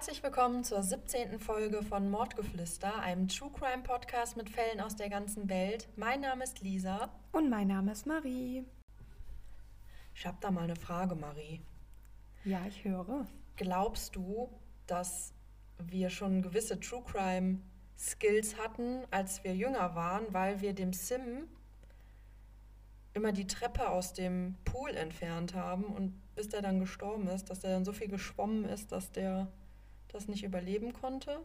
Herzlich willkommen zur 17. Folge von Mordgeflüster, einem True Crime Podcast mit Fällen aus der ganzen Welt. Mein Name ist Lisa. Und mein Name ist Marie. Ich habe da mal eine Frage, Marie. Ja, ich höre. Glaubst du, dass wir schon gewisse True Crime Skills hatten, als wir jünger waren, weil wir dem Sim immer die Treppe aus dem Pool entfernt haben und bis der dann gestorben ist, dass der dann so viel geschwommen ist, dass der das nicht überleben konnte?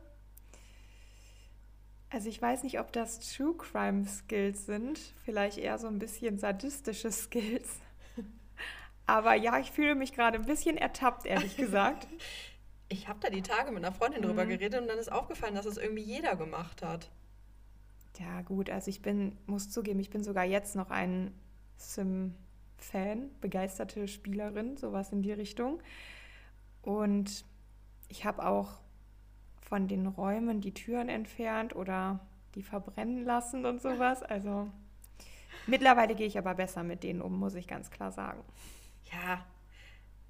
Also ich weiß nicht, ob das True Crime Skills sind, vielleicht eher so ein bisschen sadistische Skills. Aber ja, ich fühle mich gerade ein bisschen ertappt, ehrlich gesagt. ich habe da die Tage mit einer Freundin mhm. drüber geredet und dann ist aufgefallen, dass es irgendwie jeder gemacht hat. Ja, gut, also ich bin, muss zugeben, ich bin sogar jetzt noch ein Sim-Fan, begeisterte Spielerin, sowas in die Richtung. Und ich habe auch von den Räumen die Türen entfernt oder die verbrennen lassen und sowas. Also mittlerweile gehe ich aber besser mit denen um, muss ich ganz klar sagen. Ja,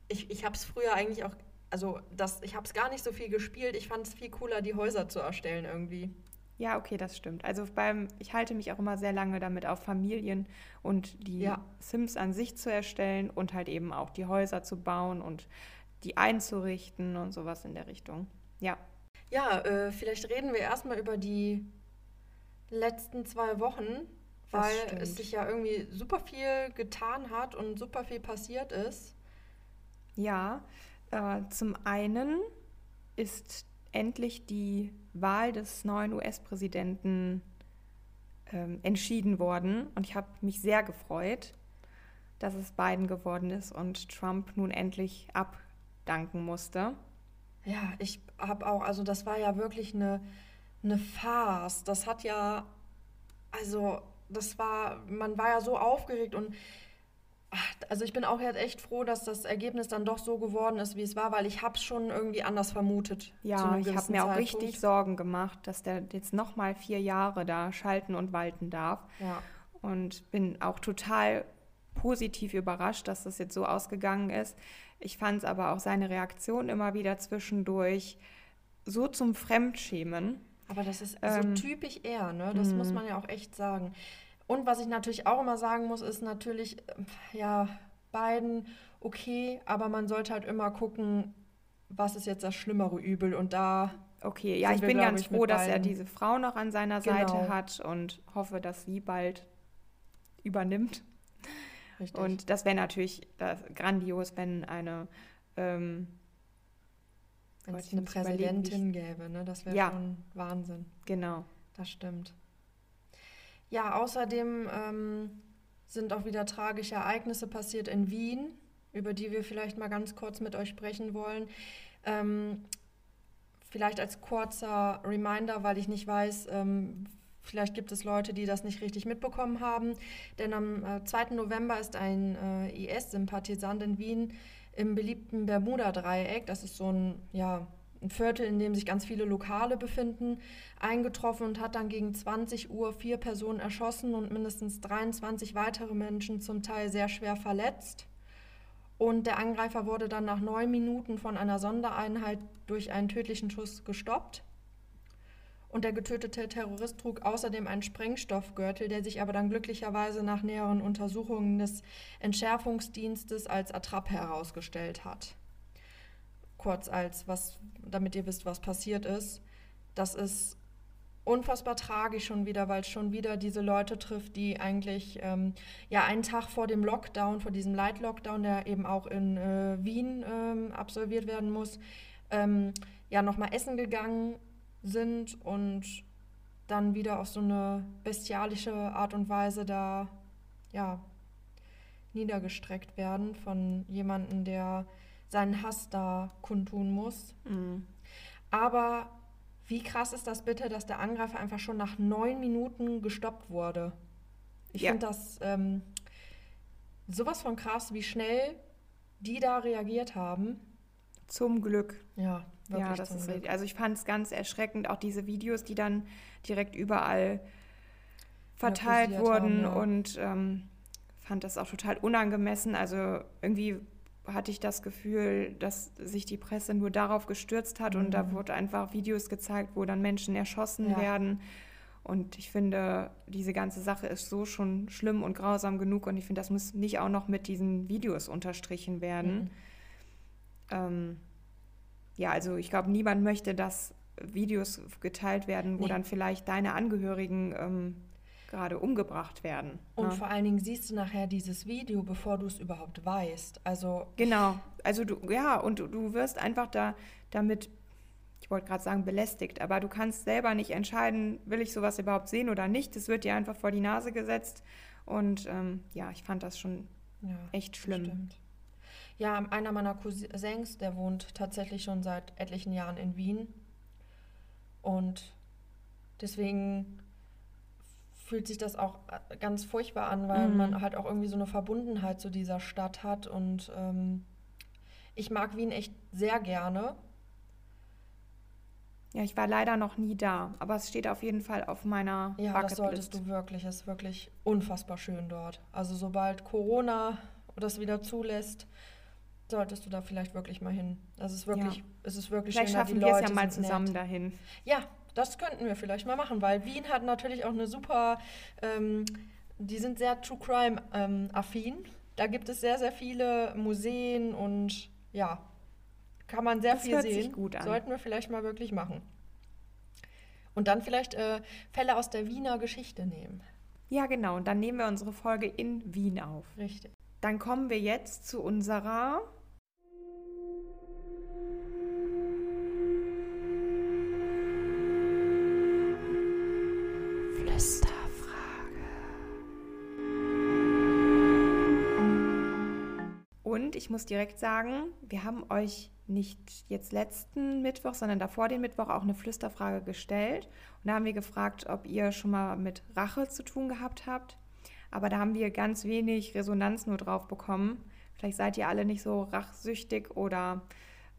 ich, ich habe es früher eigentlich auch, also das, ich habe es gar nicht so viel gespielt. Ich fand es viel cooler, die Häuser zu erstellen irgendwie. Ja, okay, das stimmt. Also beim, ich halte mich auch immer sehr lange damit auf Familien und die ja. Sims an sich zu erstellen und halt eben auch die Häuser zu bauen und die einzurichten und sowas in der Richtung. Ja. Ja, äh, vielleicht reden wir erstmal über die letzten zwei Wochen, weil es sich ja irgendwie super viel getan hat und super viel passiert ist. Ja, äh, zum einen ist endlich die Wahl des neuen US-Präsidenten ähm, entschieden worden und ich habe mich sehr gefreut, dass es Biden geworden ist und Trump nun endlich ab danken musste. Ja, ich habe auch, also das war ja wirklich eine, eine Farce. Das hat ja, also das war, man war ja so aufgeregt und also ich bin auch jetzt echt froh, dass das Ergebnis dann doch so geworden ist, wie es war, weil ich habe es schon irgendwie anders vermutet. Ja, ich habe mir auch richtig Sorgen gemacht, dass der jetzt noch mal vier Jahre da schalten und walten darf. Ja. Und bin auch total positiv überrascht, dass das jetzt so ausgegangen ist. Ich fand es aber auch seine Reaktion immer wieder zwischendurch so zum Fremdschämen. Aber das ist ähm, so typisch er, ne? Das muss mhm. man ja auch echt sagen. Und was ich natürlich auch immer sagen muss, ist natürlich, äh, ja, beiden okay, aber man sollte halt immer gucken, was ist jetzt das schlimmere Übel und da. Okay, ja, ich wir, bin ganz ich, froh, dass er diese Frau noch an seiner genau. Seite hat und hoffe, dass sie bald übernimmt. Richtig. Und das wäre natürlich das, grandios, wenn eine ähm, wenn es eine Präsidentin gäbe, ne? Das wäre ja. schon Wahnsinn. Genau. Das stimmt. Ja, außerdem ähm, sind auch wieder tragische Ereignisse passiert in Wien, über die wir vielleicht mal ganz kurz mit euch sprechen wollen. Ähm, vielleicht als kurzer Reminder, weil ich nicht weiß, ähm, Vielleicht gibt es Leute, die das nicht richtig mitbekommen haben. Denn am äh, 2. November ist ein äh, IS-Sympathisant in Wien im beliebten Bermuda-Dreieck, das ist so ein, ja, ein Viertel, in dem sich ganz viele Lokale befinden, eingetroffen und hat dann gegen 20 Uhr vier Personen erschossen und mindestens 23 weitere Menschen zum Teil sehr schwer verletzt. Und der Angreifer wurde dann nach neun Minuten von einer Sondereinheit durch einen tödlichen Schuss gestoppt. Und der getötete Terrorist trug außerdem einen Sprengstoffgürtel, der sich aber dann glücklicherweise nach näheren Untersuchungen des Entschärfungsdienstes als Attrappe herausgestellt hat. Kurz als was, damit ihr wisst, was passiert ist. Das ist unfassbar tragisch schon wieder, weil es schon wieder diese Leute trifft, die eigentlich ähm, ja einen Tag vor dem Lockdown, vor diesem Light-Lockdown, der eben auch in äh, Wien ähm, absolviert werden muss, ähm, ja nochmal essen gegangen sind und dann wieder auf so eine bestialische Art und Weise da ja niedergestreckt werden von jemandem, der seinen Hass da kundtun muss. Mhm. Aber wie krass ist das bitte, dass der Angreifer einfach schon nach neun Minuten gestoppt wurde? Ich ja. finde das ähm, sowas von krass, wie schnell die da reagiert haben. Zum Glück. Ja, wirklich. Ja, das ist Glück. Also ich fand es ganz erschreckend, auch diese Videos, die dann direkt überall verteilt ja, wurden haben, ja. und ähm, fand das auch total unangemessen. Also irgendwie hatte ich das Gefühl, dass sich die Presse nur darauf gestürzt hat mhm. und da mhm. wurde einfach Videos gezeigt, wo dann Menschen erschossen ja. werden. Und ich finde, diese ganze Sache ist so schon schlimm und grausam genug und ich finde, das muss nicht auch noch mit diesen Videos unterstrichen werden. Mhm. Ähm, ja, also ich glaube, niemand möchte, dass Videos geteilt werden, wo nee. dann vielleicht deine Angehörigen ähm, gerade umgebracht werden. Und ne? vor allen Dingen siehst du nachher dieses Video, bevor du es überhaupt weißt. Also genau, also du ja und du, du wirst einfach da damit ich wollte gerade sagen belästigt, aber du kannst selber nicht entscheiden, will ich sowas überhaupt sehen oder nicht. Es wird dir einfach vor die Nase gesetzt und ähm, ja, ich fand das schon ja, echt schlimm. Stimmt. Ja, einer meiner Cousins, der wohnt tatsächlich schon seit etlichen Jahren in Wien und deswegen fühlt sich das auch äh, ganz furchtbar an, weil mhm. man halt auch irgendwie so eine Verbundenheit zu dieser Stadt hat. Und ähm, ich mag Wien echt sehr gerne. Ja, ich war leider noch nie da, aber es steht auf jeden Fall auf meiner Ja, Bucketlist. das solltest du wirklich. Es ist wirklich unfassbar schön dort. Also sobald Corona das wieder zulässt, solltest du da vielleicht wirklich mal hin. Das ist wirklich, ja. es ist wirklich vielleicht schön. Schaffen wir es ja mal zusammen nett. dahin. Ja, das könnten wir vielleicht mal machen, weil Wien hat natürlich auch eine super, ähm, die sind sehr True Crime ähm, affin. Da gibt es sehr, sehr viele Museen und ja, kann man sehr das viel hört sehen. Sich gut an. Sollten wir vielleicht mal wirklich machen. Und dann vielleicht äh, Fälle aus der Wiener Geschichte nehmen. Ja, genau. Und dann nehmen wir unsere Folge in Wien auf. Richtig. Dann kommen wir jetzt zu unserer Ich muss direkt sagen, wir haben euch nicht jetzt letzten Mittwoch, sondern davor den Mittwoch auch eine Flüsterfrage gestellt. Und da haben wir gefragt, ob ihr schon mal mit Rache zu tun gehabt habt. Aber da haben wir ganz wenig Resonanz nur drauf bekommen. Vielleicht seid ihr alle nicht so rachsüchtig oder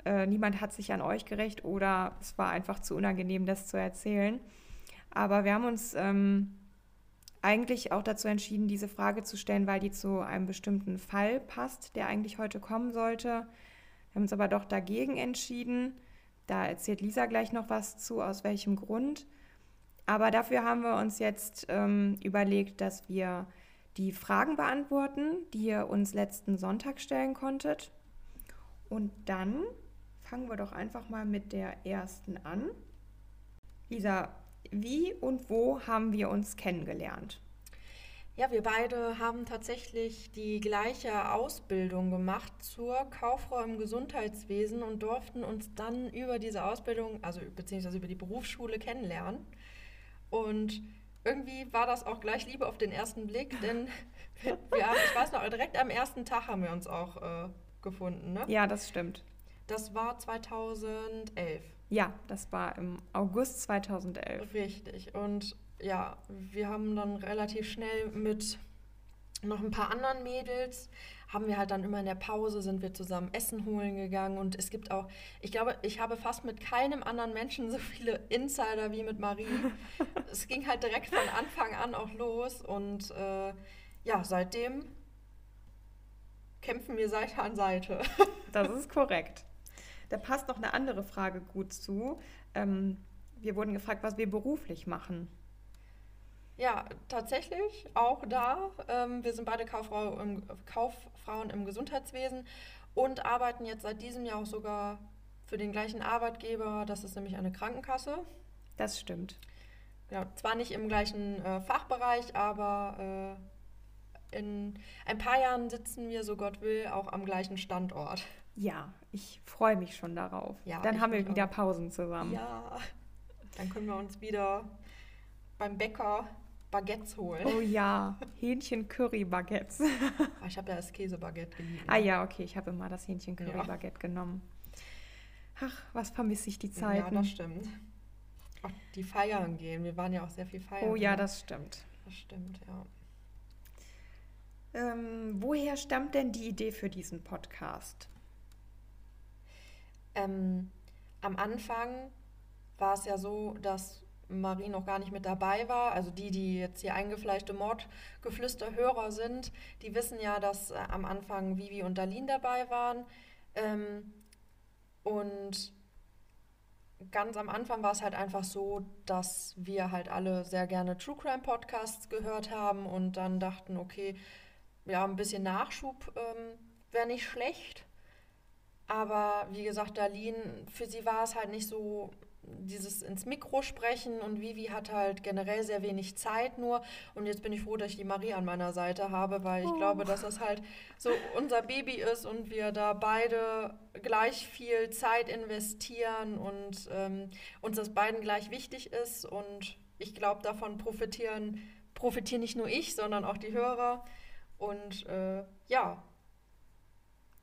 äh, niemand hat sich an euch gerecht oder es war einfach zu unangenehm, das zu erzählen. Aber wir haben uns ähm, eigentlich auch dazu entschieden, diese Frage zu stellen, weil die zu einem bestimmten Fall passt, der eigentlich heute kommen sollte. Wir haben uns aber doch dagegen entschieden. Da erzählt Lisa gleich noch was zu, aus welchem Grund. Aber dafür haben wir uns jetzt ähm, überlegt, dass wir die Fragen beantworten, die ihr uns letzten Sonntag stellen konntet. Und dann fangen wir doch einfach mal mit der ersten an. Lisa, wie und wo haben wir uns kennengelernt? Ja, wir beide haben tatsächlich die gleiche Ausbildung gemacht zur Kauffrau im Gesundheitswesen und durften uns dann über diese Ausbildung, also beziehungsweise über die Berufsschule kennenlernen. Und irgendwie war das auch gleich Liebe auf den ersten Blick, denn wir, ich weiß noch, direkt am ersten Tag haben wir uns auch äh, gefunden. Ne? Ja, das stimmt. Das war 2011. Ja, das war im August 2011. Richtig. Und ja, wir haben dann relativ schnell mit noch ein paar anderen Mädels haben wir halt dann immer in der Pause sind wir zusammen Essen holen gegangen und es gibt auch, ich glaube, ich habe fast mit keinem anderen Menschen so viele Insider wie mit Marie. es ging halt direkt von Anfang an auch los und äh, ja, seitdem kämpfen wir Seite an Seite. das ist korrekt. Da passt noch eine andere Frage gut zu. Ähm, wir wurden gefragt, was wir beruflich machen. Ja, tatsächlich auch da. Ähm, wir sind beide Kauffrau im, Kauffrauen im Gesundheitswesen und arbeiten jetzt seit diesem Jahr auch sogar für den gleichen Arbeitgeber. Das ist nämlich eine Krankenkasse. Das stimmt. ja, zwar nicht im gleichen äh, Fachbereich, aber äh, in ein paar Jahren sitzen wir, so Gott will, auch am gleichen Standort. Ja, ich freue mich schon darauf. Ja, Dann haben wir wieder auch. Pausen zusammen. Ja, dann können wir uns wieder beim Bäcker Baguettes holen. Oh ja, Hähnchen-Curry-Baguettes. Ah, Ich habe ja das Käsebaguette geliebt. ah ja, okay, ich habe immer das Ja. Hähnchen-Curry-Baguette genommen. Ach, was vermisse ich die Ja, Zeiten. das stimmt. Auch die feiern gehen. Wir waren ja auch sehr viel feiern. oh ja, ne? das stimmt. das stimmt, ja. Ähm, woher stammt denn die Idee für diesen Podcast? Ähm, am Anfang war es ja so, dass Marie noch gar nicht mit dabei war. Also die, die jetzt hier eingefleischte Mordgeflüster-Hörer sind, die wissen ja, dass äh, am Anfang Vivi und Darlene dabei waren. Ähm, und ganz am Anfang war es halt einfach so, dass wir halt alle sehr gerne True Crime Podcasts gehört haben und dann dachten, okay, ja, ein bisschen Nachschub ähm, wäre nicht schlecht. Aber wie gesagt, Darlene, für sie war es halt nicht so dieses ins Mikro sprechen und Vivi hat halt generell sehr wenig Zeit nur. Und jetzt bin ich froh, dass ich die Marie an meiner Seite habe, weil ich Oh. glaube, dass das halt so unser Baby ist und wir da beide gleich viel Zeit investieren und ähm, uns das beiden gleich wichtig ist. Und ich glaube, davon profitieren, profitieren nicht nur ich, sondern auch die Hörer. Und äh, ja,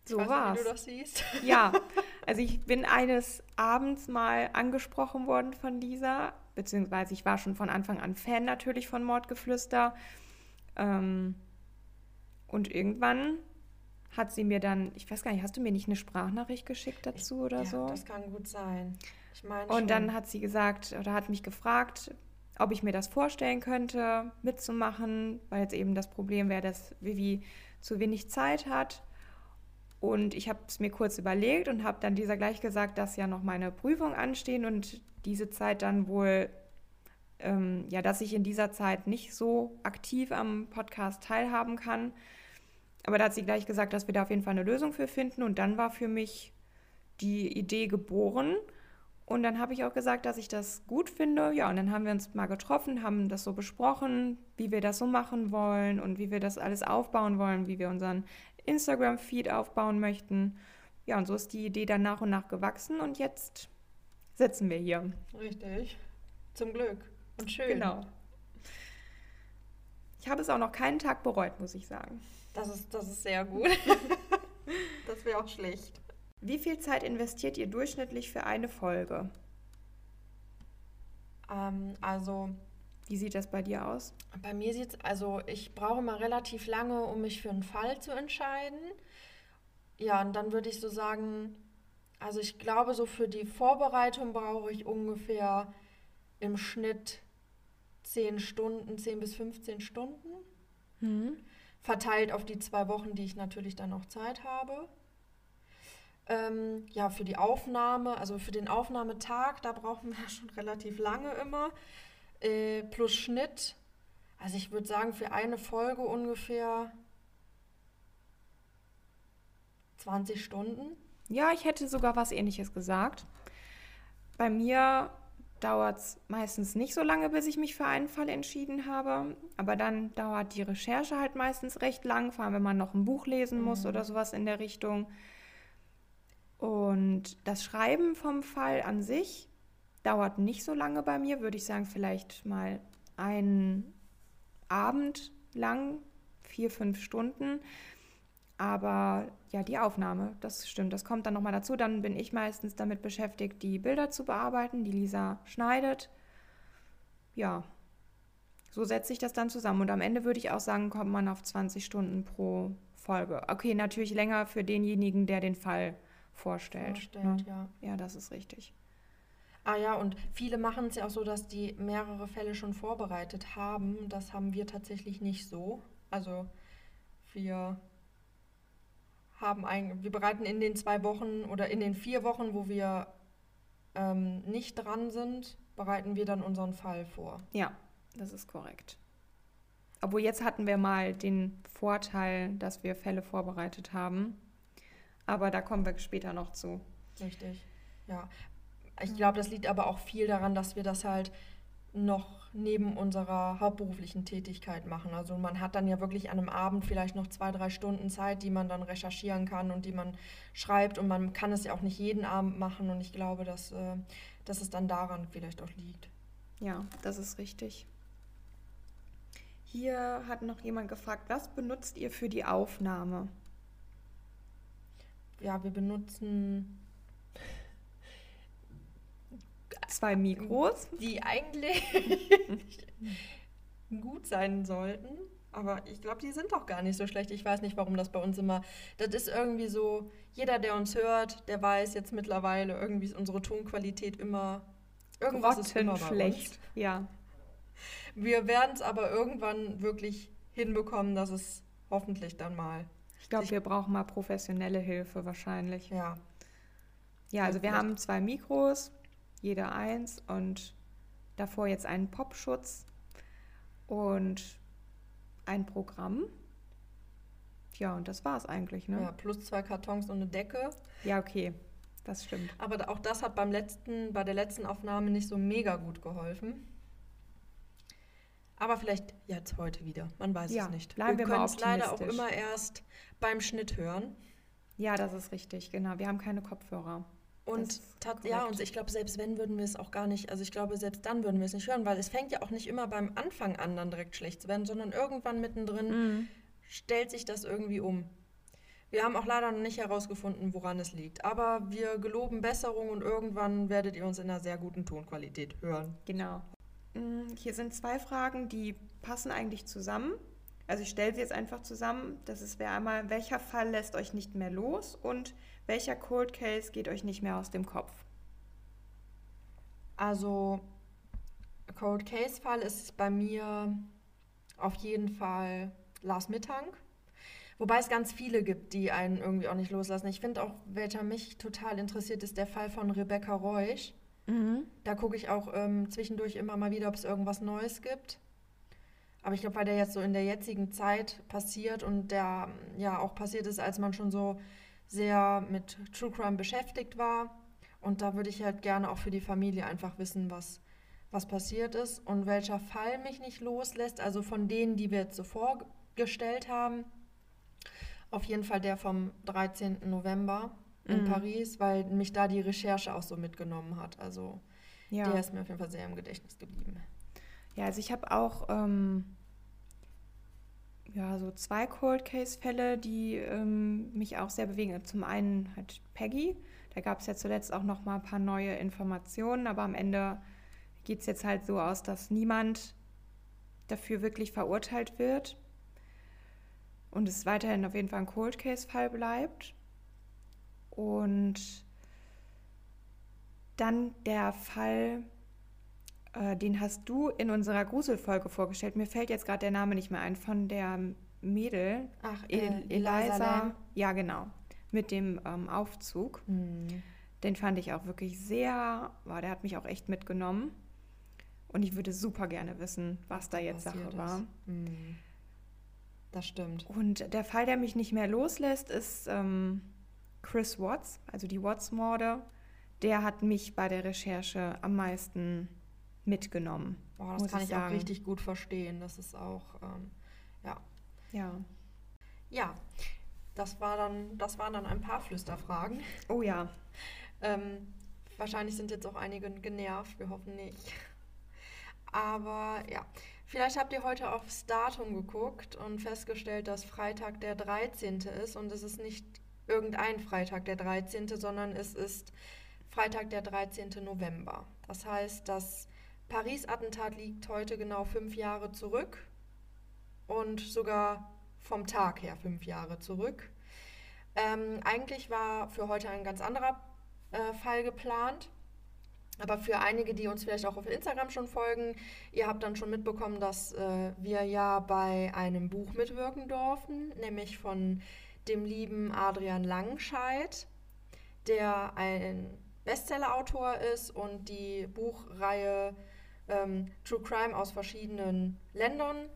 So ich weiß war's. nicht, wie du das siehst. Ja, also ich bin eines Abends mal angesprochen worden von Lisa, beziehungsweise ich war schon von Anfang an Fan natürlich von Mordgeflüster. Ähm, und irgendwann hat sie mir dann, ich weiß gar nicht, hast du mir nicht eine Sprachnachricht geschickt dazu oder ja, so? Das kann gut sein. Ich meine Und schon. dann hat sie gesagt oder hat mich gefragt, ob ich mir das vorstellen könnte, mitzumachen, weil jetzt eben das Problem wäre, dass Vivi zu wenig Zeit hat. Und ich habe es mir kurz überlegt und habe dann dieser gleich gesagt, dass ja noch meine Prüfung anstehen und diese Zeit dann wohl, ähm, ja, dass ich in dieser Zeit nicht so aktiv am Podcast teilhaben kann. Aber da hat sie gleich gesagt, dass wir da auf jeden Fall eine Lösung für finden. Und dann war für mich die Idee geboren. Und dann habe ich auch gesagt, dass ich das gut finde. Ja, und dann haben wir uns mal getroffen, haben das so besprochen, wie wir das so machen wollen und wie wir das alles aufbauen wollen, wie wir unseren Instagram-Feed aufbauen möchten. Ja, und so ist die Idee dann nach und nach gewachsen und jetzt sitzen wir hier. Richtig. Zum Glück. Und schön. Genau. Ich habe es auch noch keinen Tag bereut, muss ich sagen. Das ist, das ist sehr gut. das wäre auch schlecht. Wie viel Zeit investiert ihr durchschnittlich für eine Folge? Ähm, also Wie sieht das bei dir aus? bei mir sieht es, also ich brauche mal relativ lange, um mich für einen Fall zu entscheiden. Ja, und dann würde ich so sagen, also ich glaube, so für die Vorbereitung brauche ich ungefähr im Schnitt 10 Stunden, 10 bis 15 Stunden. Verteilt auf die zwei Wochen, die ich natürlich dann noch Zeit habe. Ähm, ja, für die Aufnahme, also für den Aufnahmetag, da brauchen wir schon relativ lange immer. Äh, plus Schnitt. Also ich würde sagen, für eine Folge ungefähr 20 Stunden. Ja, ich hätte sogar was ähnliches gesagt. Bei mir dauert es meistens nicht so lange, bis ich mich für einen Fall entschieden habe. Aber dann dauert die Recherche halt meistens recht lang, vor allem wenn man noch ein Buch lesen muss oder sowas in der Richtung. Und das Schreiben vom Fall an sich dauert nicht so lange bei mir, würde ich sagen, vielleicht mal einen Abend lang, vier, fünf Stunden. Aber ja, die Aufnahme, das stimmt, das kommt dann nochmal dazu. Dann bin ich meistens damit beschäftigt, die Bilder zu bearbeiten, die Lisa schneidet. Ja, so setze ich das dann zusammen. Und am Ende würde ich auch sagen, kommt man auf 20 Stunden pro Folge. Okay, natürlich länger für denjenigen, der den Fall vorstellt. Vorstellt, ne? ja. ja, das ist richtig. Ah ja, und viele machen es ja auch so, dass die mehrere Fälle schon vorbereitet haben. Das haben wir tatsächlich nicht so. Also wir haben ein, wir bereiten in den zwei Wochen oder in den vier Wochen, wo wir ähm, nicht dran sind, bereiten wir dann unseren Fall vor. Ja, das ist korrekt. Obwohl jetzt hatten wir mal den Vorteil, dass wir Fälle vorbereitet haben. Aber da kommen wir später noch zu. Richtig. Ja. Ich glaube, das liegt aber auch viel daran, dass wir das halt noch neben unserer hauptberuflichen Tätigkeit machen. Also man hat dann ja wirklich an einem Abend vielleicht noch zwei, drei Stunden Zeit, die man dann recherchieren kann und die man schreibt. Und man kann es ja auch nicht jeden Abend machen. Und ich glaube, dass, äh, dass es dann daran vielleicht auch liegt. Ja, das ist richtig. Hier hat noch jemand gefragt, was benutzt ihr für die Aufnahme? Ja, wir benutzen zwei Mikros, die eigentlich gut sein sollten. Aber ich glaube, die sind doch gar nicht so schlecht. Ich weiß nicht, warum das bei uns immer. Das ist irgendwie so, jeder, der uns hört, der weiß jetzt mittlerweile, irgendwie ist unsere Tonqualität immer. Irgendwas ist immer schlecht. Ja. Wir werden es aber irgendwann wirklich hinbekommen, dass es hoffentlich dann mal. Ich glaube, wir brauchen mal professionelle Hilfe wahrscheinlich. Ja. Ja, also wir haben zwei Mikros, jeder eins und davor jetzt einen Popschutz und ein Programm. Ja, und das war es eigentlich, ne? Ja, plus zwei Kartons und eine Decke. Ja, okay, das stimmt. Aber auch das hat beim letzten, bei der letzten Aufnahme nicht so mega gut geholfen. Aber vielleicht jetzt heute wieder. Man weiß ja, es nicht. Bleiben wir, wir können es leider auch immer erst beim Schnitt hören. Ja, das ist richtig, genau. Wir haben keine Kopfhörer. Und ja, und ich glaube, selbst wenn, würden wir es auch gar nicht, also ich glaube, selbst dann würden wir es nicht hören, weil es fängt ja auch nicht immer beim Anfang an, dann direkt schlecht zu werden, sondern irgendwann mittendrin mhm. stellt sich das irgendwie um. Wir haben auch leider noch nicht herausgefunden, woran es liegt. Aber wir geloben Besserung und irgendwann werdet ihr uns in einer sehr guten Tonqualität hören. Genau. Mm, hier sind zwei Fragen, die passen eigentlich zusammen. Also ich stelle sie jetzt einfach zusammen. Das wäre einmal, welcher Fall lässt euch nicht mehr los und welcher Cold Case geht euch nicht mehr aus dem Kopf? Also, Cold Case Fall ist bei mir auf jeden Fall Lars Mittank. Wobei es ganz viele gibt, die einen irgendwie auch nicht loslassen. Ich finde auch, welcher mich total interessiert, ist der Fall von Rebecca Reusch. Mhm. Da gucke ich auch ähm, zwischendurch immer mal wieder, ob es irgendwas Neues gibt. Aber ich glaube, weil der jetzt so in der jetzigen Zeit passiert und der ja auch passiert ist, als man schon so sehr mit True Crime beschäftigt war. Und da würde ich halt gerne auch für die Familie einfach wissen, was, was passiert ist und welcher Fall mich nicht loslässt. Also von denen, die wir jetzt so vorgestellt haben. Auf jeden Fall der vom 13. November in mhm. Paris, weil mich da die Recherche auch so mitgenommen hat. Also ja. der ist mir auf jeden Fall sehr im Gedächtnis geblieben. Ja, also ich habe auch ähm, ja, so zwei Cold Case-Fälle, die ähm, mich auch sehr bewegen. Zum einen halt Peggy. Da gab es ja zuletzt auch noch mal ein paar neue Informationen, aber am Ende geht es jetzt halt so aus, dass niemand dafür wirklich verurteilt wird und es weiterhin auf jeden Fall ein Cold Case-Fall bleibt. Und dann der Fall äh, den hast du in unserer Gruselfolge vorgestellt. Mir fällt jetzt gerade der Name nicht mehr ein, von der Mädel. Ach, äh, Eliza. Eliza ja, genau. Mit dem ähm, Aufzug. Mhm. Den fand ich auch wirklich sehr, war, der hat mich auch echt mitgenommen. Und ich würde super gerne wissen, was da jetzt Sache ist. war. Mhm. Das stimmt. Und der Fall, der mich nicht mehr loslässt, ist ähm, Chris Watts, also die Watts-Morde. Der hat mich bei der Recherche am meisten mitgenommen. Boah, das kann ich, ich auch richtig gut verstehen. Das ist auch, ähm, ja. Ja. Ja, das, war dann, das waren dann ein paar Flüsterfragen. Oh ja. ähm, wahrscheinlich sind jetzt auch einige genervt, wir hoffen nicht. Aber ja, vielleicht habt ihr heute aufs Datum geguckt und festgestellt, dass Freitag der 13. ist und es ist nicht irgendein Freitag der 13., sondern es ist Freitag der 13. November. Das heißt, dass Paris-Attentat liegt heute genau fünf Jahre zurück und sogar vom Tag her fünf Jahre zurück. Ähm, eigentlich war für heute ein ganz anderer äh, Fall geplant. Aber für einige, die uns vielleicht auch auf Instagram schon folgen, ihr habt dann schon mitbekommen, dass äh, wir ja bei einem Buch mitwirken durften, nämlich von dem lieben Adrian Langscheid, der ein Bestsellerautor ist und die Buchreihe ähm, True Crime aus verschiedenen Ländern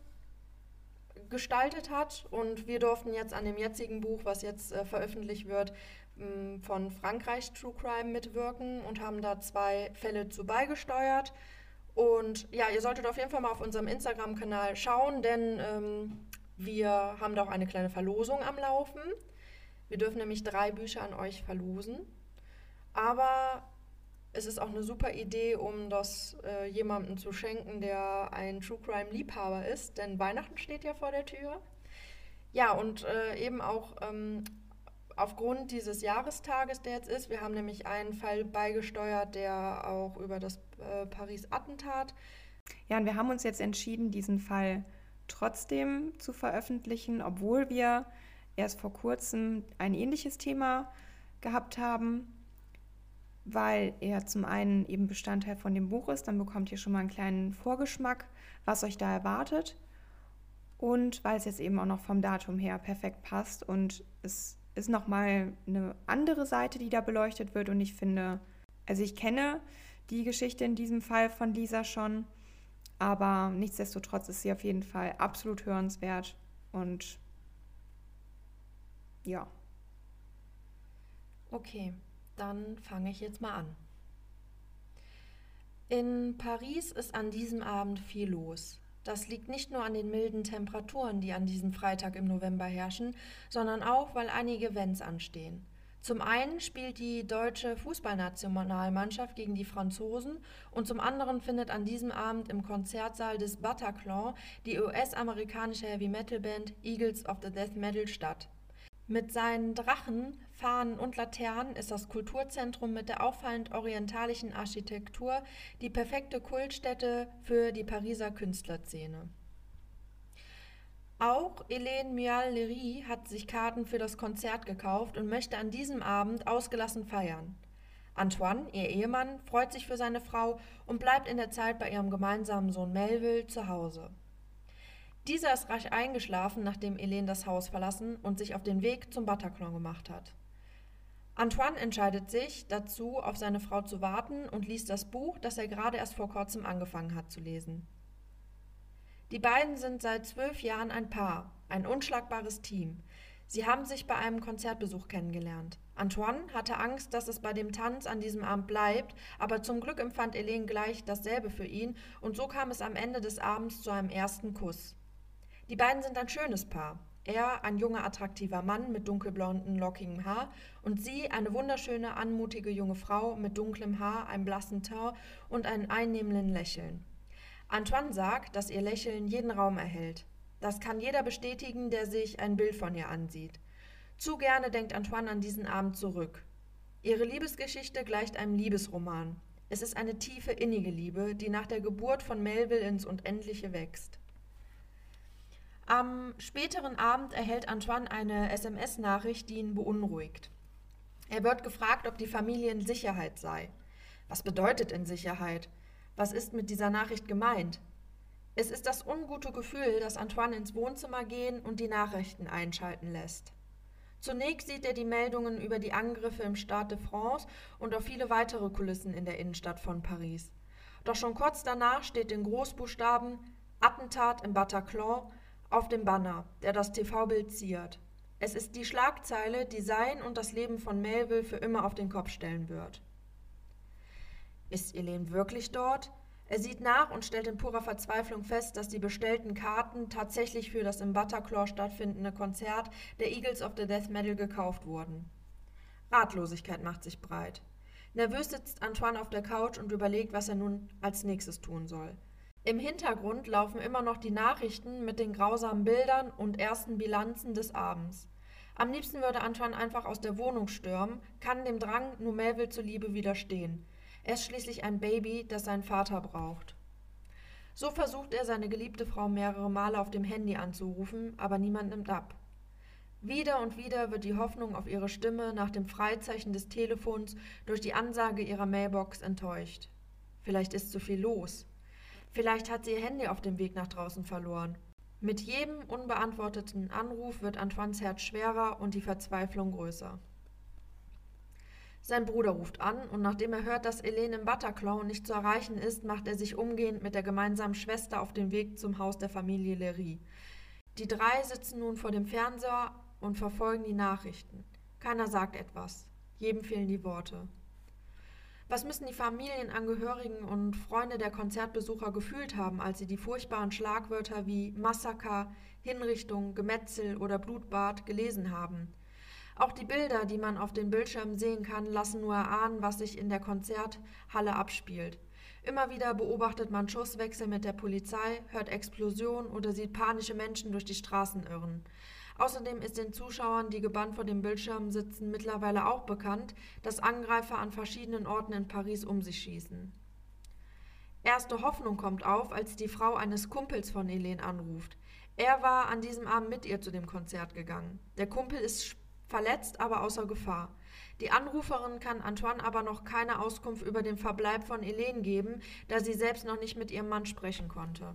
gestaltet hat. Und wir durften jetzt an dem jetzigen Buch, was jetzt äh, veröffentlicht wird, ähm, von Frankreich True Crime mitwirken und haben da zwei Fälle zu beigesteuert. Und ja, ihr solltet auf jeden Fall mal auf unserem Instagram-Kanal schauen, denn ähm, wir haben da auch eine kleine Verlosung am Laufen. Wir dürfen nämlich drei Bücher an euch verlosen. Aber es ist auch eine super Idee, um das äh, jemandem zu schenken, der ein True Crime Liebhaber ist, denn Weihnachten steht ja vor der Tür. Ja, und äh, eben auch ähm, aufgrund dieses Jahrestages, der jetzt ist, wir haben nämlich einen Fall beigesteuert, der auch über das äh, Paris-Attentat. Ja, und wir haben uns jetzt entschieden, diesen Fall trotzdem zu veröffentlichen, obwohl wir erst vor kurzem ein ähnliches Thema gehabt haben weil er zum einen eben Bestandteil von dem Buch ist, dann bekommt ihr schon mal einen kleinen Vorgeschmack, was euch da erwartet. Und weil es jetzt eben auch noch vom Datum her perfekt passt und es ist nochmal eine andere Seite, die da beleuchtet wird. Und ich finde, also ich kenne die Geschichte in diesem Fall von Lisa schon, aber nichtsdestotrotz ist sie auf jeden Fall absolut hörenswert und ja. Okay, dann fange ich jetzt mal an. In Paris ist an diesem Abend viel los. Das liegt nicht nur an den milden Temperaturen, die an diesem Freitag im November herrschen, sondern auch, weil einige Events anstehen. Zum einen spielt die deutsche Fußballnationalmannschaft gegen die Franzosen und zum anderen findet an diesem Abend im Konzertsaal des Bataclan die US-amerikanische Heavy-Metal-Band Eagles of the Death Metal statt. Mit seinen Drachen, Fahnen und Laternen ist das Kulturzentrum mit der auffallend orientalischen Architektur die perfekte Kultstätte für die Pariser Künstlerszene. Auch Hélène Mual-Lery hat sich Karten für das Konzert gekauft und möchte an diesem Abend ausgelassen feiern. Antoine, ihr Ehemann, freut sich für seine Frau und bleibt in der Zeit bei ihrem gemeinsamen Sohn Melville zu Hause. Dieser ist rasch eingeschlafen, nachdem Helene das Haus verlassen und sich auf den Weg zum Bataclan gemacht hat. Antoine entscheidet sich dazu, auf seine Frau zu warten und liest das Buch, das er gerade erst vor kurzem angefangen hat zu lesen. Die beiden sind seit zwölf Jahren ein Paar, ein unschlagbares Team. Sie haben sich bei einem Konzertbesuch kennengelernt. Antoine hatte Angst, dass es bei dem Tanz an diesem Abend bleibt, aber zum Glück empfand Helene gleich dasselbe für ihn und so kam es am Ende des Abends zu einem ersten Kuss. Die beiden sind ein schönes Paar. Er, ein junger, attraktiver Mann mit dunkelblonden, lockigem Haar und sie, eine wunderschöne, anmutige junge Frau mit dunklem Haar, einem blassen Teint und einem einnehmenden Lächeln. Antoine sagt, dass ihr Lächeln jeden Raum erhält. Das kann jeder bestätigen, der sich ein Bild von ihr ansieht. Zu gerne denkt Antoine an diesen Abend zurück. Ihre Liebesgeschichte gleicht einem Liebesroman. Es ist eine tiefe, innige Liebe, die nach der Geburt von Melville ins Unendliche wächst. Am späteren Abend erhält Antoine eine SMS-Nachricht, die ihn beunruhigt. Er wird gefragt, ob die Familie in Sicherheit sei. Was bedeutet in Sicherheit? Was ist mit dieser Nachricht gemeint? Es ist das ungute Gefühl, das Antoine ins Wohnzimmer gehen und die Nachrichten einschalten lässt. Zunächst sieht er die Meldungen über die Angriffe im Stade de France und auf viele weitere Kulissen in der Innenstadt von Paris. Doch schon kurz danach steht in Großbuchstaben Attentat im Bataclan auf dem Banner, der das TV-Bild ziert. Es ist die Schlagzeile, die sein und das Leben von Melville für immer auf den Kopf stellen wird. Ist Elaine wirklich dort? Er sieht nach und stellt in purer Verzweiflung fest, dass die bestellten Karten tatsächlich für das im Bataclan stattfindende Konzert der Eagles of the Death Metal gekauft wurden. Ratlosigkeit macht sich breit. Nervös sitzt Antoine auf der Couch und überlegt, was er nun als nächstes tun soll. Im Hintergrund laufen immer noch die Nachrichten mit den grausamen Bildern und ersten Bilanzen des Abends. Am liebsten würde Antoine einfach aus der Wohnung stürmen, kann dem Drang nur Melville zuliebe widerstehen. Er ist schließlich ein Baby, das seinen Vater braucht. So versucht er, seine geliebte Frau mehrere Male auf dem Handy anzurufen, aber niemand nimmt ab. Wieder und wieder wird die Hoffnung auf ihre Stimme nach dem Freizeichen des Telefons durch die Ansage ihrer Mailbox enttäuscht. Vielleicht ist zu viel los. Vielleicht hat sie ihr Handy auf dem Weg nach draußen verloren. Mit jedem unbeantworteten Anruf wird Antoines Herz schwerer und die Verzweiflung größer. Sein Bruder ruft an und nachdem er hört, dass Helene im Bataclan nicht zu erreichen ist, macht er sich umgehend mit der gemeinsamen Schwester auf den Weg zum Haus der Familie Lery. Die drei sitzen nun vor dem Fernseher und verfolgen die Nachrichten. Keiner sagt etwas. Jedem fehlen die Worte. Was müssen die Familienangehörigen und Freunde der Konzertbesucher gefühlt haben, als sie die furchtbaren Schlagwörter wie Massaker, Hinrichtung, Gemetzel oder Blutbad gelesen haben? Auch die Bilder, die man auf den Bildschirmen sehen kann, lassen nur erahnen, was sich in der Konzerthalle abspielt. Immer wieder beobachtet man Schusswechsel mit der Polizei, hört Explosionen oder sieht panische Menschen durch die Straßen irren. Außerdem ist den Zuschauern, die gebannt vor dem Bildschirm sitzen, mittlerweile auch bekannt, dass Angreifer an verschiedenen Orten in Paris um sich schießen. Erste Hoffnung kommt auf, als die Frau eines Kumpels von Helene anruft. Er war an diesem Abend mit ihr zu dem Konzert gegangen. Der Kumpel ist verletzt, aber außer Gefahr. Die Anruferin kann Antoine aber noch keine Auskunft über den Verbleib von Helene geben, da sie selbst noch nicht mit ihrem Mann sprechen konnte.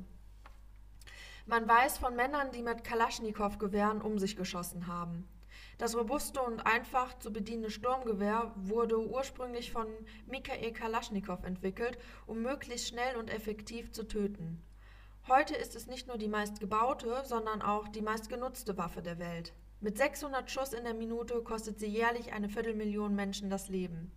Man weiß von Männern, die mit Kalaschnikow-Gewehren um sich geschossen haben. Das robuste und einfach zu bedienende Sturmgewehr wurde ursprünglich von Mikhail Kalaschnikow entwickelt, um möglichst schnell und effektiv zu töten. Heute ist es nicht nur die meistgebaute, sondern auch die meistgenutzte Waffe der Welt. Mit 600 Schuss in der Minute kostet sie jährlich eine Viertelmillion Menschen das Leben.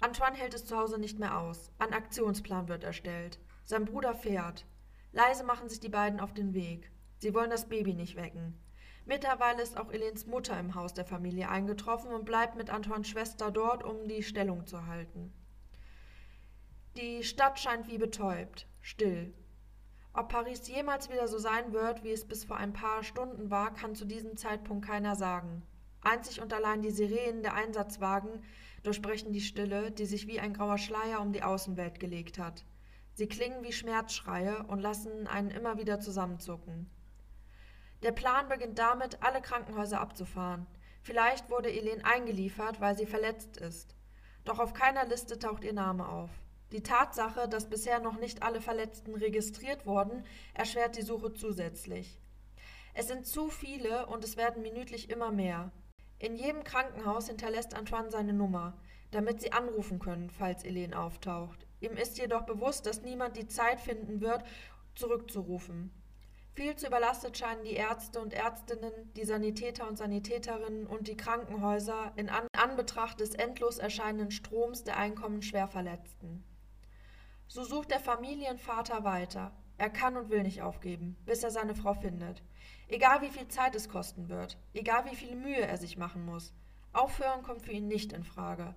Antoine hält es zu Hause nicht mehr aus. Ein Aktionsplan wird erstellt. Sein Bruder fährt. Leise machen sich die beiden auf den Weg. Sie wollen das Baby nicht wecken. Mittlerweile ist auch Elens Mutter im Haus der Familie eingetroffen und bleibt mit Antoines Schwester dort, um die Stellung zu halten. Die Stadt scheint wie betäubt, still. Ob Paris jemals wieder so sein wird, wie es bis vor ein paar Stunden war, kann zu diesem Zeitpunkt keiner sagen. Einzig und allein die Sirenen der Einsatzwagen durchbrechen die Stille, die sich wie ein grauer Schleier um die Außenwelt gelegt hat. Sie klingen wie Schmerzschreie und lassen einen immer wieder zusammenzucken. Der Plan beginnt damit, alle Krankenhäuser abzufahren. Vielleicht wurde Elen eingeliefert, weil sie verletzt ist. Doch auf keiner Liste taucht ihr Name auf. Die Tatsache, dass bisher noch nicht alle Verletzten registriert wurden, erschwert die Suche zusätzlich. Es sind zu viele und es werden minütlich immer mehr. In jedem Krankenhaus hinterlässt Antoine seine Nummer, damit sie anrufen können, falls Elen auftaucht. Ihm ist jedoch bewusst, dass niemand die Zeit finden wird, zurückzurufen. Viel zu überlastet scheinen die Ärzte und Ärztinnen, die Sanitäter und Sanitäterinnen und die Krankenhäuser in Anbetracht des endlos erscheinenden Stroms der Einkommensschwerverletzten. So sucht der Familienvater weiter. Er kann und will nicht aufgeben, bis er seine Frau findet. Egal wie viel Zeit es kosten wird, egal wie viel Mühe er sich machen muss. Aufhören kommt für ihn nicht in Frage.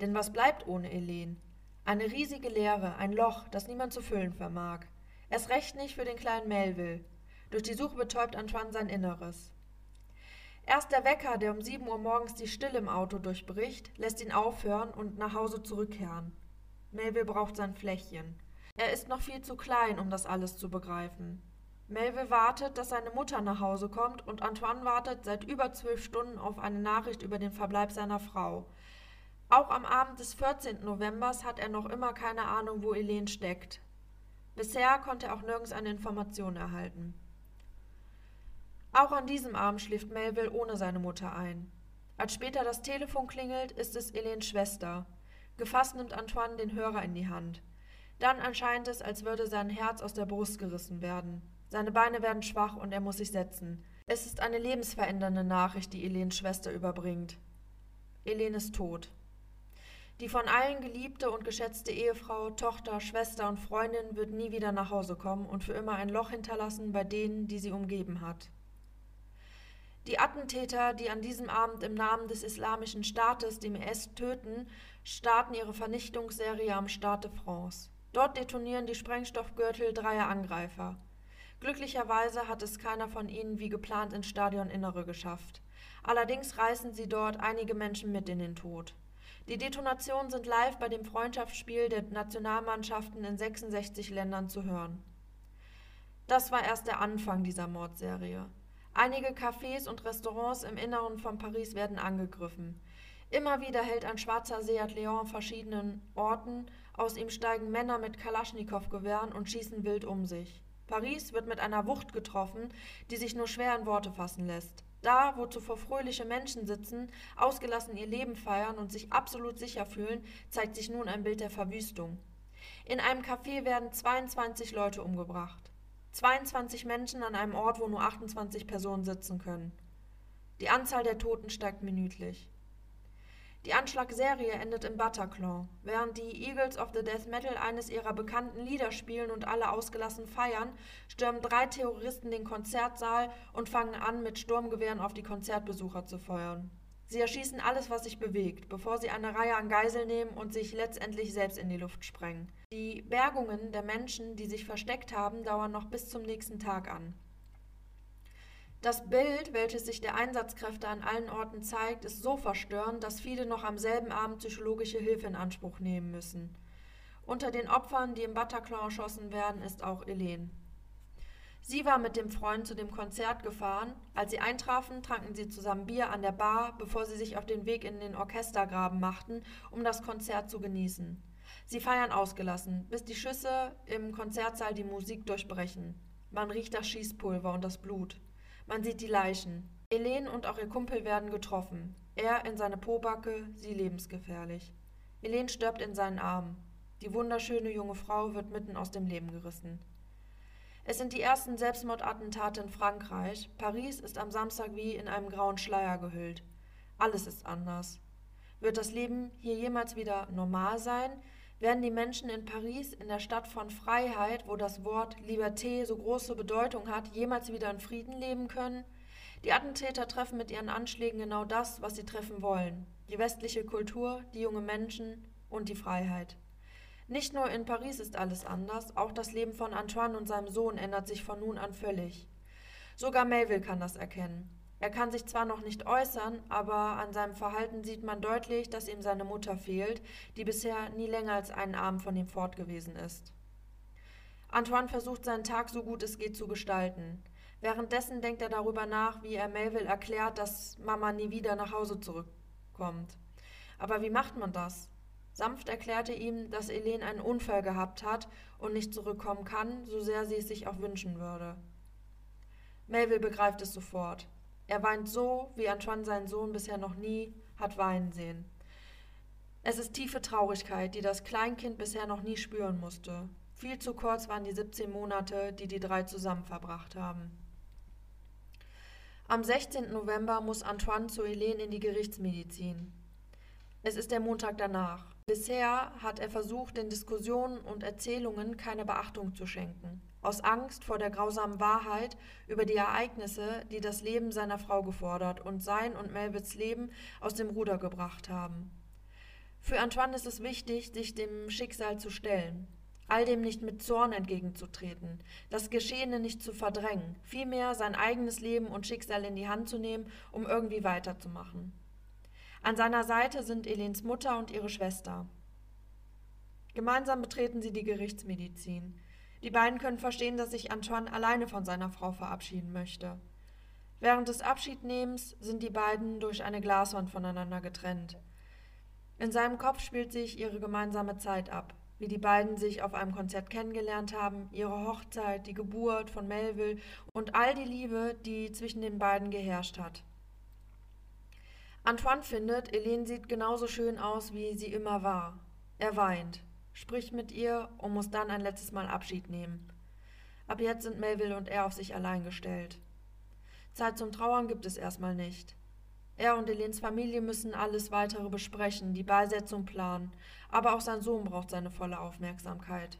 Denn was bleibt ohne Elen? Eine riesige Leere, ein Loch, das niemand zu füllen vermag. Erst recht nicht für den kleinen Melville. Durch die Suche betäubt Antoine sein Inneres. Erst der Wecker, der um sieben Uhr morgens die Stille im Auto durchbricht, lässt ihn aufhören und nach Hause zurückkehren. Melville braucht sein Fläschchen. Er ist noch viel zu klein, um das alles zu begreifen. Melville wartet, dass seine Mutter nach Hause kommt und Antoine wartet seit über zwölf Stunden auf eine Nachricht über den Verbleib seiner Frau. Auch am Abend des 14. Novembers hat er noch immer keine Ahnung, wo Helene steckt. Bisher konnte er auch nirgends eine Information erhalten. Auch an diesem Abend schläft Melville ohne seine Mutter ein. Als später das Telefon klingelt, ist es Helens Schwester. Gefasst nimmt Antoine den Hörer in die Hand. Dann erscheint es, als würde sein Herz aus der Brust gerissen werden. Seine Beine werden schwach und er muss sich setzen. Es ist eine lebensverändernde Nachricht, die Elens Schwester überbringt. Elen ist tot. Die von allen geliebte und geschätzte Ehefrau, Tochter, Schwester und Freundin wird nie wieder nach Hause kommen und für immer ein Loch hinterlassen bei denen, die sie umgeben hat. Die Attentäter, die an diesem Abend im Namen des Islamischen Staates, dem IS, töten, starten ihre Vernichtungsserie am Stade de France. Dort detonieren die Sprengstoffgürtel dreier Angreifer. Glücklicherweise hat es keiner von ihnen wie geplant ins Stadioninnere geschafft. Allerdings reißen sie dort einige Menschen mit in den Tod. Die Detonationen sind live bei dem Freundschaftsspiel der Nationalmannschaften in 66 Ländern zu hören. Das war erst der Anfang dieser Mordserie. Einige Cafés und Restaurants im Inneren von Paris werden angegriffen. Immer wieder hält ein schwarzer Seat Leon verschiedenen Orten, aus ihm steigen Männer mit Kalaschnikow-Gewehren und schießen wild um sich. Paris wird mit einer Wucht getroffen, die sich nur schwer in Worte fassen lässt. Da, wo zuvor fröhliche Menschen sitzen, ausgelassen ihr Leben feiern und sich absolut sicher fühlen, zeigt sich nun ein Bild der Verwüstung. In einem Café werden 22 Leute umgebracht. 22 Menschen an einem Ort, wo nur 28 Personen sitzen können. Die Anzahl der Toten steigt minütlich. Die Anschlagserie endet im Bataclan. Während die Eagles of the Death Metal eines ihrer bekannten Lieder spielen und alle ausgelassen feiern, stürmen drei Terroristen den Konzertsaal und fangen an, mit Sturmgewehren auf die Konzertbesucher zu feuern. Sie erschießen alles, was sich bewegt, bevor sie eine Reihe an Geisel nehmen und sich letztendlich selbst in die Luft sprengen. Die Bergungen der Menschen, die sich versteckt haben, dauern noch bis zum nächsten Tag an. Das Bild, welches sich der Einsatzkräfte an allen Orten zeigt, ist so verstörend, dass viele noch am selben Abend psychologische Hilfe in Anspruch nehmen müssen. Unter den Opfern, die im Bataclan erschossen werden, ist auch Helene. Sie war mit dem Freund zu dem Konzert gefahren. Als sie eintrafen, tranken sie zusammen Bier an der Bar, bevor sie sich auf den Weg in den Orchestergraben machten, um das Konzert zu genießen. Sie feiern ausgelassen, bis die Schüsse im Konzertsaal die Musik durchbrechen. Man riecht das Schießpulver und das Blut. Man sieht die Leichen. Helene und auch ihr Kumpel werden getroffen. Er in seine Pobacke, sie lebensgefährlich. Helene stirbt in seinen Armen. Die wunderschöne junge Frau wird mitten aus dem Leben gerissen. Es sind die ersten Selbstmordattentate in Frankreich. Paris ist am Samstag wie in einem grauen Schleier gehüllt. Alles ist anders. Wird das Leben hier jemals wieder normal sein? Werden die Menschen in Paris, in der Stadt von Freiheit, wo das Wort Liberté so große Bedeutung hat, jemals wieder in Frieden leben können? Die Attentäter treffen mit ihren Anschlägen genau das, was sie treffen wollen. Die westliche Kultur, die junge Menschen und die Freiheit. Nicht nur in Paris ist alles anders, auch das Leben von Antoine und seinem Sohn ändert sich von nun an völlig. Sogar Melville kann das erkennen. Er kann sich zwar noch nicht äußern, aber an seinem Verhalten sieht man deutlich, dass ihm seine Mutter fehlt, die bisher nie länger als einen Abend von ihm fort gewesen ist. Antoine versucht seinen Tag so gut es geht zu gestalten. Währenddessen denkt er darüber nach, wie er Melville erklärt, dass Mama nie wieder nach Hause zurückkommt. Aber wie macht man das? Sanft erklärte ihm, dass Elen einen Unfall gehabt hat und nicht zurückkommen kann, so sehr sie es sich auch wünschen würde. Melville begreift es sofort. Er weint so, wie Antoine seinen Sohn bisher noch nie hat weinen sehen. Es ist tiefe Traurigkeit, die das Kleinkind bisher noch nie spüren musste. Viel zu kurz waren die 17 Monate, die die drei zusammen verbracht haben. Am 16. November muss Antoine zu Helene in die Gerichtsmedizin. Es ist der Montag danach. Bisher hat er versucht, den Diskussionen und Erzählungen keine Beachtung zu schenken aus Angst vor der grausamen Wahrheit über die Ereignisse, die das Leben seiner Frau gefordert und sein und Melvits Leben aus dem Ruder gebracht haben. Für Antoine ist es wichtig, sich dem Schicksal zu stellen, all dem nicht mit Zorn entgegenzutreten, das Geschehene nicht zu verdrängen, vielmehr sein eigenes Leben und Schicksal in die Hand zu nehmen, um irgendwie weiterzumachen. An seiner Seite sind Elens Mutter und ihre Schwester. Gemeinsam betreten sie die Gerichtsmedizin. Die beiden können verstehen, dass sich Antoine alleine von seiner Frau verabschieden möchte. Während des Abschiednehmens sind die beiden durch eine Glaswand voneinander getrennt. In seinem Kopf spielt sich ihre gemeinsame Zeit ab, wie die beiden sich auf einem Konzert kennengelernt haben, ihre Hochzeit, die Geburt von Melville und all die Liebe, die zwischen den beiden geherrscht hat. Antoine findet, Helene sieht genauso schön aus, wie sie immer war. Er weint spricht mit ihr und muss dann ein letztes Mal Abschied nehmen. Ab jetzt sind Melville und er auf sich allein gestellt. Zeit zum Trauern gibt es erstmal nicht. Er und Elens Familie müssen alles weitere besprechen, die Beisetzung planen, aber auch sein Sohn braucht seine volle Aufmerksamkeit.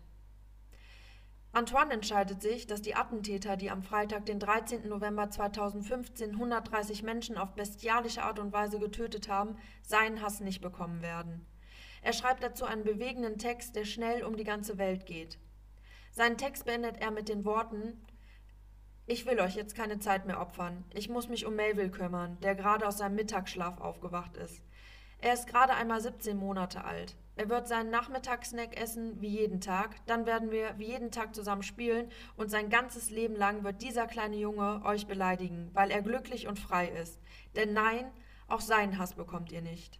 Antoine entscheidet sich, dass die Attentäter, die am Freitag, den 13. November 2015 130 Menschen auf bestialische Art und Weise getötet haben, seinen Hass nicht bekommen werden. Er schreibt dazu einen bewegenden Text, der schnell um die ganze Welt geht. Seinen Text beendet er mit den Worten Ich will euch jetzt keine Zeit mehr opfern. Ich muss mich um Melville kümmern, der gerade aus seinem Mittagsschlaf aufgewacht ist. Er ist gerade einmal 17 Monate alt. Er wird seinen Nachmittagssnack essen wie jeden Tag, dann werden wir wie jeden Tag zusammen spielen und sein ganzes Leben lang wird dieser kleine Junge euch beleidigen, weil er glücklich und frei ist. Denn nein, auch seinen Hass bekommt ihr nicht.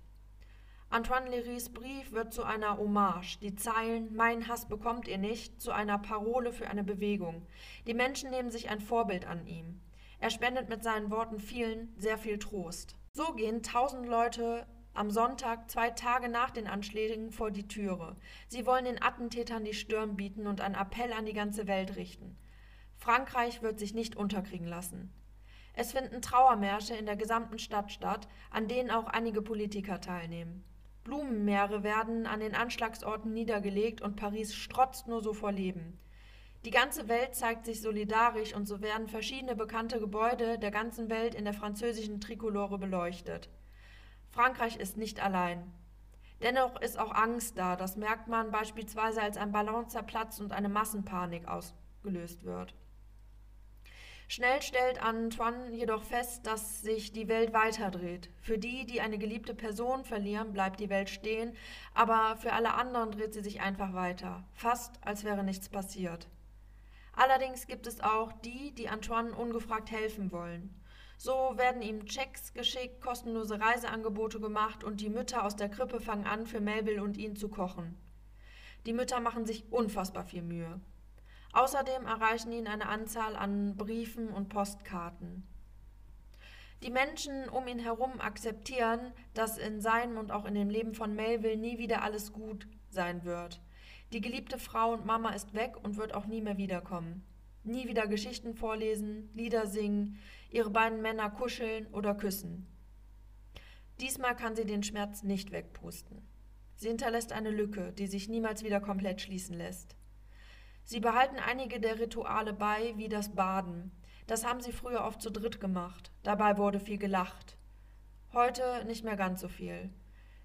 Antoine Lérys Brief wird zu einer Hommage. Die Zeilen Mein Hass bekommt ihr nicht zu einer Parole für eine Bewegung. Die Menschen nehmen sich ein Vorbild an ihm. Er spendet mit seinen Worten vielen sehr viel Trost. So gehen tausend Leute am Sonntag, zwei Tage nach den Anschlägen, vor die Türe. Sie wollen den Attentätern die Stirn bieten und einen Appell an die ganze Welt richten. Frankreich wird sich nicht unterkriegen lassen. Es finden Trauermärsche in der gesamten Stadt statt, an denen auch einige Politiker teilnehmen. Blumenmeere werden an den Anschlagsorten niedergelegt und Paris strotzt nur so vor Leben. Die ganze Welt zeigt sich solidarisch und so werden verschiedene bekannte Gebäude der ganzen Welt in der französischen Trikolore beleuchtet. Frankreich ist nicht allein. Dennoch ist auch Angst da, das merkt man beispielsweise, als ein Ballon zerplatzt und eine Massenpanik ausgelöst wird. Schnell stellt Antoine jedoch fest, dass sich die Welt weiterdreht. Für die, die eine geliebte Person verlieren, bleibt die Welt stehen, aber für alle anderen dreht sie sich einfach weiter, fast als wäre nichts passiert. Allerdings gibt es auch die, die Antoine ungefragt helfen wollen. So werden ihm Checks geschickt, kostenlose Reiseangebote gemacht und die Mütter aus der Krippe fangen an, für Melville und ihn zu kochen. Die Mütter machen sich unfassbar viel Mühe. Außerdem erreichen ihn eine Anzahl an Briefen und Postkarten. Die Menschen um ihn herum akzeptieren, dass in seinem und auch in dem Leben von Melville nie wieder alles gut sein wird. Die geliebte Frau und Mama ist weg und wird auch nie mehr wiederkommen. Nie wieder Geschichten vorlesen, Lieder singen, ihre beiden Männer kuscheln oder küssen. Diesmal kann sie den Schmerz nicht wegpusten. Sie hinterlässt eine Lücke, die sich niemals wieder komplett schließen lässt. Sie behalten einige der Rituale bei, wie das Baden. Das haben sie früher oft zu dritt gemacht. Dabei wurde viel gelacht. Heute nicht mehr ganz so viel.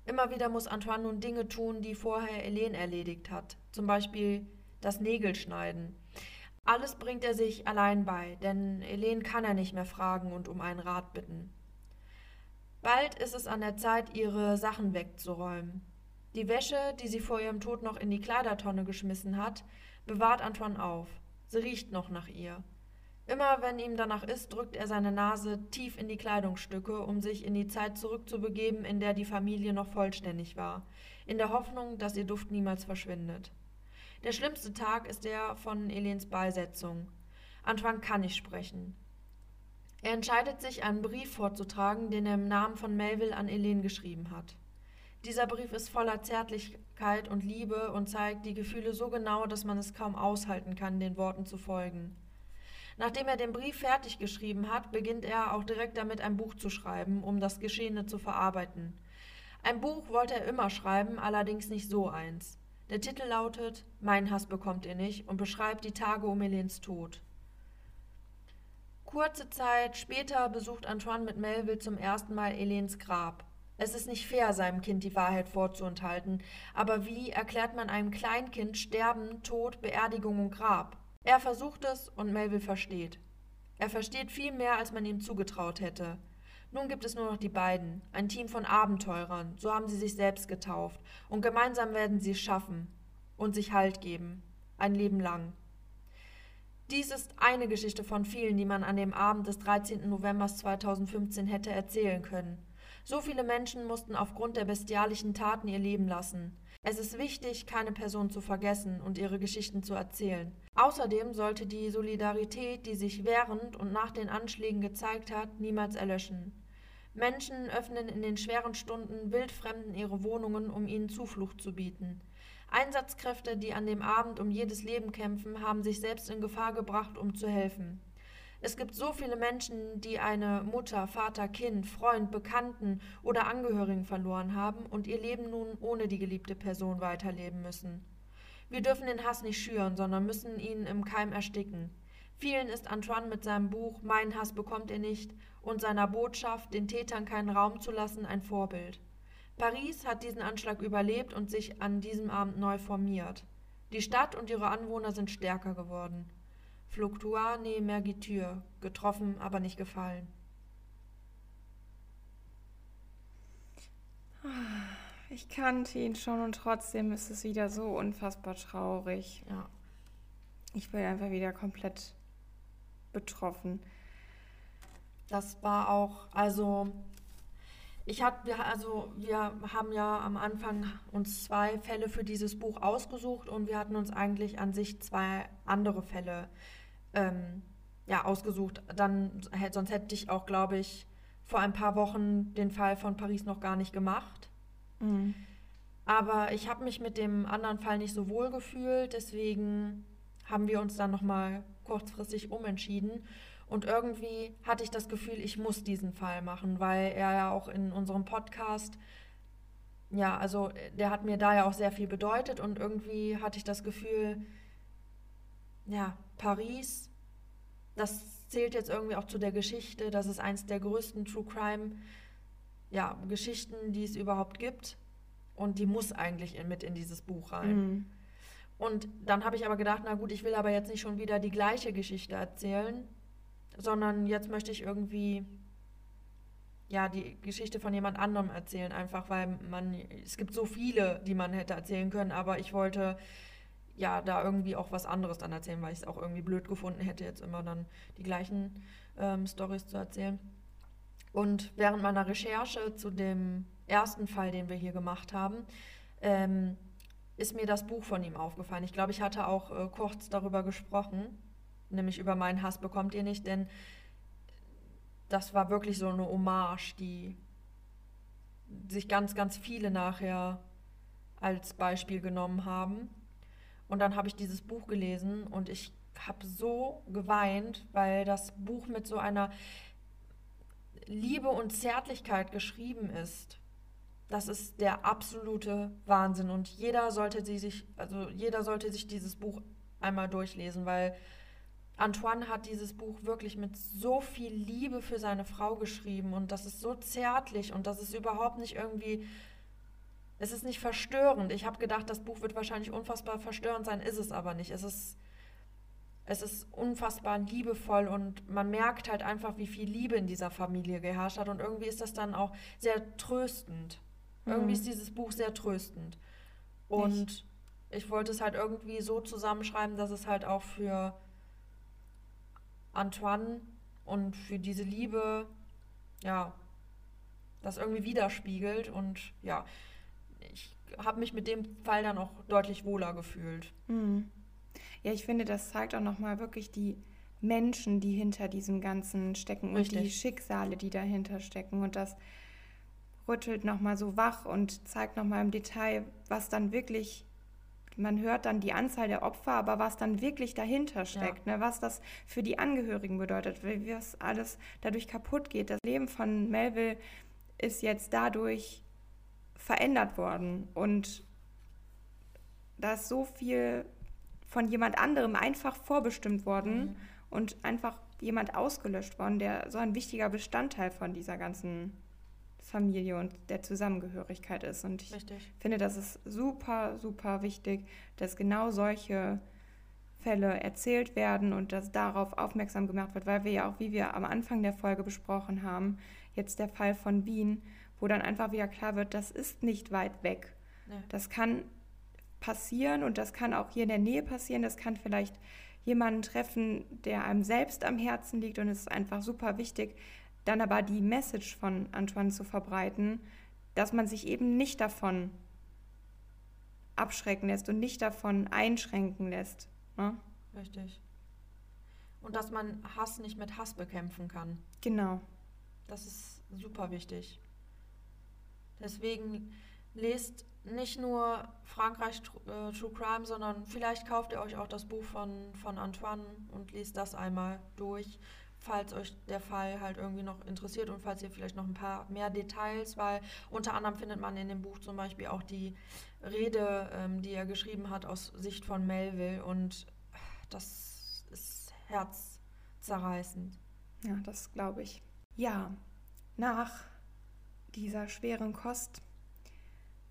Immer wieder muss Antoine nun Dinge tun, die vorher Helene erledigt hat. Zum Beispiel das Nägelschneiden. Alles bringt er sich allein bei, denn Helene kann er nicht mehr fragen und um einen Rat bitten. Bald ist es an der Zeit, ihre Sachen wegzuräumen. Die Wäsche, die sie vor ihrem Tod noch in die Kleidertonne geschmissen hat, bewahrt Antoine auf. Sie riecht noch nach ihr. Immer wenn ihm danach ist, drückt er seine Nase tief in die Kleidungsstücke, um sich in die Zeit zurückzubegeben, in der die Familie noch vollständig war, in der Hoffnung, dass ihr Duft niemals verschwindet. Der schlimmste Tag ist der von Elens Beisetzung. Antoine kann nicht sprechen. Er entscheidet sich, einen Brief vorzutragen, den er im Namen von Melville an Helene geschrieben hat. Dieser Brief ist voller Zärtlichkeit und Liebe und zeigt die Gefühle so genau, dass man es kaum aushalten kann, den Worten zu folgen. Nachdem er den Brief fertig geschrieben hat, beginnt er auch direkt damit, ein Buch zu schreiben, um das Geschehene zu verarbeiten. Ein Buch wollte er immer schreiben, allerdings nicht so eins. Der Titel lautet Mein Hass bekommt ihr nicht und beschreibt die Tage um Helens Tod. Kurze Zeit später besucht Antoine mit Melville zum ersten Mal Helens Grab. Es ist nicht fair, seinem Kind die Wahrheit vorzuenthalten, aber wie erklärt man einem Kleinkind Sterben, Tod, Beerdigung und Grab? Er versucht es und Melville versteht. Er versteht viel mehr, als man ihm zugetraut hätte. Nun gibt es nur noch die beiden, ein Team von Abenteurern, so haben sie sich selbst getauft, und gemeinsam werden sie es schaffen und sich Halt geben, ein Leben lang. Dies ist eine Geschichte von vielen, die man an dem Abend des 13. November 2015 hätte erzählen können. So viele Menschen mussten aufgrund der bestialischen Taten ihr Leben lassen. Es ist wichtig, keine Person zu vergessen und ihre Geschichten zu erzählen. Außerdem sollte die Solidarität, die sich während und nach den Anschlägen gezeigt hat, niemals erlöschen. Menschen öffnen in den schweren Stunden Wildfremden ihre Wohnungen, um ihnen Zuflucht zu bieten. Einsatzkräfte, die an dem Abend um jedes Leben kämpfen, haben sich selbst in Gefahr gebracht, um zu helfen. Es gibt so viele Menschen, die eine Mutter, Vater, Kind, Freund, Bekannten oder Angehörigen verloren haben und ihr Leben nun ohne die geliebte Person weiterleben müssen. Wir dürfen den Hass nicht schüren, sondern müssen ihn im Keim ersticken. Vielen ist Antoine mit seinem Buch Mein Hass bekommt ihr nicht und seiner Botschaft, den Tätern keinen Raum zu lassen, ein Vorbild. Paris hat diesen Anschlag überlebt und sich an diesem Abend neu formiert. Die Stadt und ihre Anwohner sind stärker geworden. Fluctua ne mergitur, getroffen, aber nicht gefallen. Ich kannte ihn schon und trotzdem ist es wieder so unfassbar traurig. Ja. Ich bin einfach wieder komplett betroffen. Das war auch, also ich hatte, also wir haben ja am Anfang uns zwei Fälle für dieses Buch ausgesucht und wir hatten uns eigentlich an sich zwei andere Fälle ähm, ja, ausgesucht. Dann, sonst hätte ich auch, glaube ich, vor ein paar Wochen den Fall von Paris noch gar nicht gemacht. Mhm. Aber ich habe mich mit dem anderen Fall nicht so wohl gefühlt, deswegen haben wir uns dann nochmal kurzfristig umentschieden. Und irgendwie hatte ich das Gefühl, ich muss diesen Fall machen, weil er ja auch in unserem Podcast, ja, also der hat mir da ja auch sehr viel bedeutet und irgendwie hatte ich das Gefühl, ja, Paris, das zählt jetzt irgendwie auch zu der Geschichte, das ist eins der größten True Crime ja, Geschichten, die es überhaupt gibt. Und die muss eigentlich in, mit in dieses Buch rein. Mhm. Und dann habe ich aber gedacht, na gut, ich will aber jetzt nicht schon wieder die gleiche Geschichte erzählen, sondern jetzt möchte ich irgendwie ja die Geschichte von jemand anderem erzählen, einfach weil man es gibt so viele, die man hätte erzählen können, aber ich wollte ja da irgendwie auch was anderes dann erzählen, weil ich es auch irgendwie blöd gefunden hätte, jetzt immer dann die gleichen ähm, Stories zu erzählen. Und während meiner Recherche zu dem ersten Fall, den wir hier gemacht haben, ähm, ist mir das Buch von ihm aufgefallen. Ich glaube, ich hatte auch äh, kurz darüber gesprochen, nämlich über meinen Hass bekommt ihr nicht, denn das war wirklich so eine Hommage, die sich ganz, ganz viele nachher als Beispiel genommen haben. Und dann habe ich dieses Buch gelesen und ich habe so geweint, weil das Buch mit so einer Liebe und Zärtlichkeit geschrieben ist, das ist der absolute Wahnsinn. Und jeder sollte sie sich, also jeder sollte sich dieses Buch einmal durchlesen, weil Antoine hat dieses Buch wirklich mit so viel Liebe für seine Frau geschrieben und das ist so zärtlich und das ist überhaupt nicht irgendwie, es ist nicht verstörend. Ich habe gedacht, das Buch wird wahrscheinlich unfassbar verstörend sein, ist es aber nicht. Es ist es ist unfassbar liebevoll und man merkt halt einfach, wie viel Liebe in dieser Familie geherrscht hat und irgendwie ist das dann auch sehr tröstend. Mhm. Irgendwie ist dieses Buch sehr tröstend. Und ich. ich wollte es halt irgendwie so zusammenschreiben, dass es halt auch für Antoine und für diese Liebe, ja, das irgendwie widerspiegelt und ja, habe mich mit dem Fall dann auch deutlich wohler gefühlt. Mhm. Ja, ich finde, das zeigt auch nochmal wirklich die Menschen, die hinter diesem Ganzen stecken Richtig. und die Schicksale, die dahinter stecken. Und das rüttelt nochmal so wach und zeigt nochmal im Detail, was dann wirklich, man hört dann die Anzahl der Opfer, aber was dann wirklich dahinter steckt, ja. ne? was das für die Angehörigen bedeutet, wie das alles dadurch kaputt geht. Das Leben von Melville ist jetzt dadurch verändert worden und da ist so viel von jemand anderem einfach vorbestimmt worden mhm. und einfach jemand ausgelöscht worden, der so ein wichtiger Bestandteil von dieser ganzen Familie und der Zusammengehörigkeit ist. Und ich Richtig. finde, das ist super, super wichtig, dass genau solche Fälle erzählt werden und dass darauf aufmerksam gemacht wird, weil wir ja auch, wie wir am Anfang der Folge besprochen haben, jetzt der Fall von Wien, wo dann einfach wieder klar wird, das ist nicht weit weg. Nee. Das kann passieren und das kann auch hier in der Nähe passieren. Das kann vielleicht jemanden treffen, der einem selbst am Herzen liegt und es ist einfach super wichtig, dann aber die Message von Antoine zu verbreiten, dass man sich eben nicht davon abschrecken lässt und nicht davon einschränken lässt. Ne? Richtig. Und dass man Hass nicht mit Hass bekämpfen kann. Genau. Das ist super wichtig. Deswegen lest nicht nur Frankreich äh, True Crime, sondern vielleicht kauft ihr euch auch das Buch von, von Antoine und liest das einmal durch, falls euch der Fall halt irgendwie noch interessiert und falls ihr vielleicht noch ein paar mehr Details, weil unter anderem findet man in dem Buch zum Beispiel auch die Rede, ähm, die er geschrieben hat aus Sicht von Melville und das ist herzzerreißend. Ja, das glaube ich. Ja, nach dieser schweren Kost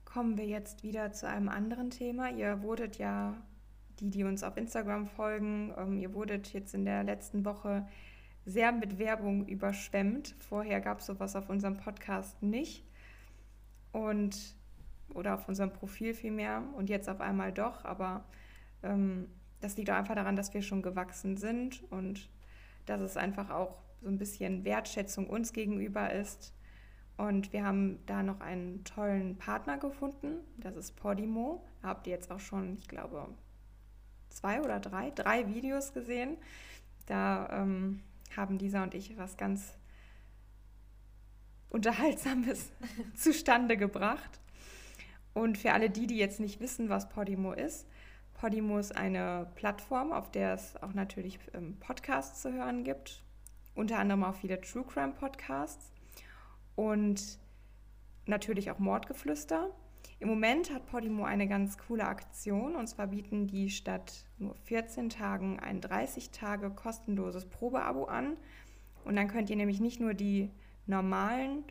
kommen wir jetzt wieder zu einem anderen Thema. Ihr wurdet ja, die, die uns auf Instagram folgen, ähm, ihr wurdet jetzt in der letzten Woche sehr mit Werbung überschwemmt. Vorher gab es sowas auf unserem Podcast nicht. Und oder auf unserem Profil vielmehr und jetzt auf einmal doch, aber ähm, das liegt auch einfach daran, dass wir schon gewachsen sind und dass es einfach auch so ein bisschen Wertschätzung uns gegenüber ist und wir haben da noch einen tollen Partner gefunden. Das ist Podimo. Da habt ihr jetzt auch schon, ich glaube, zwei oder drei, drei Videos gesehen. Da ähm, haben Lisa und ich was ganz Unterhaltsames zustande gebracht. Und für alle die, die jetzt nicht wissen, was Podimo ist, Podimo ist eine Plattform, auf der es auch natürlich ähm, Podcasts zu hören gibt, unter anderem auch viele True Crime Podcasts und natürlich auch Mordgeflüster. Im Moment hat Podimo eine ganz coole Aktion und zwar bieten die statt nur 14 Tagen ein 30 Tage kostenloses Probeabo an. Und dann könnt ihr nämlich nicht nur die normalen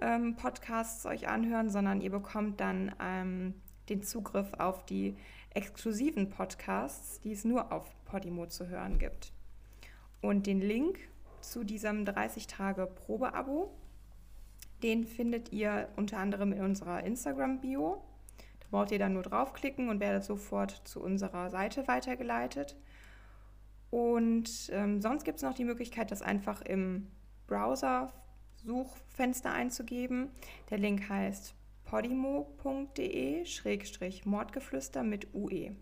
ähm, Podcasts euch anhören, sondern ihr bekommt dann ähm, den Zugriff auf die exklusiven Podcasts, die es nur auf Podimo zu hören gibt. Und den Link zu diesem 30 Tage Probeabo den findet ihr unter anderem in unserer Instagram-Bio. Da braucht ihr dann nur draufklicken und werdet sofort zu unserer Seite weitergeleitet. Und ähm, sonst gibt es noch die Möglichkeit, das einfach im Browser-Suchfenster einzugeben. Der Link heißt podimo.de-mordgeflüster mit UE.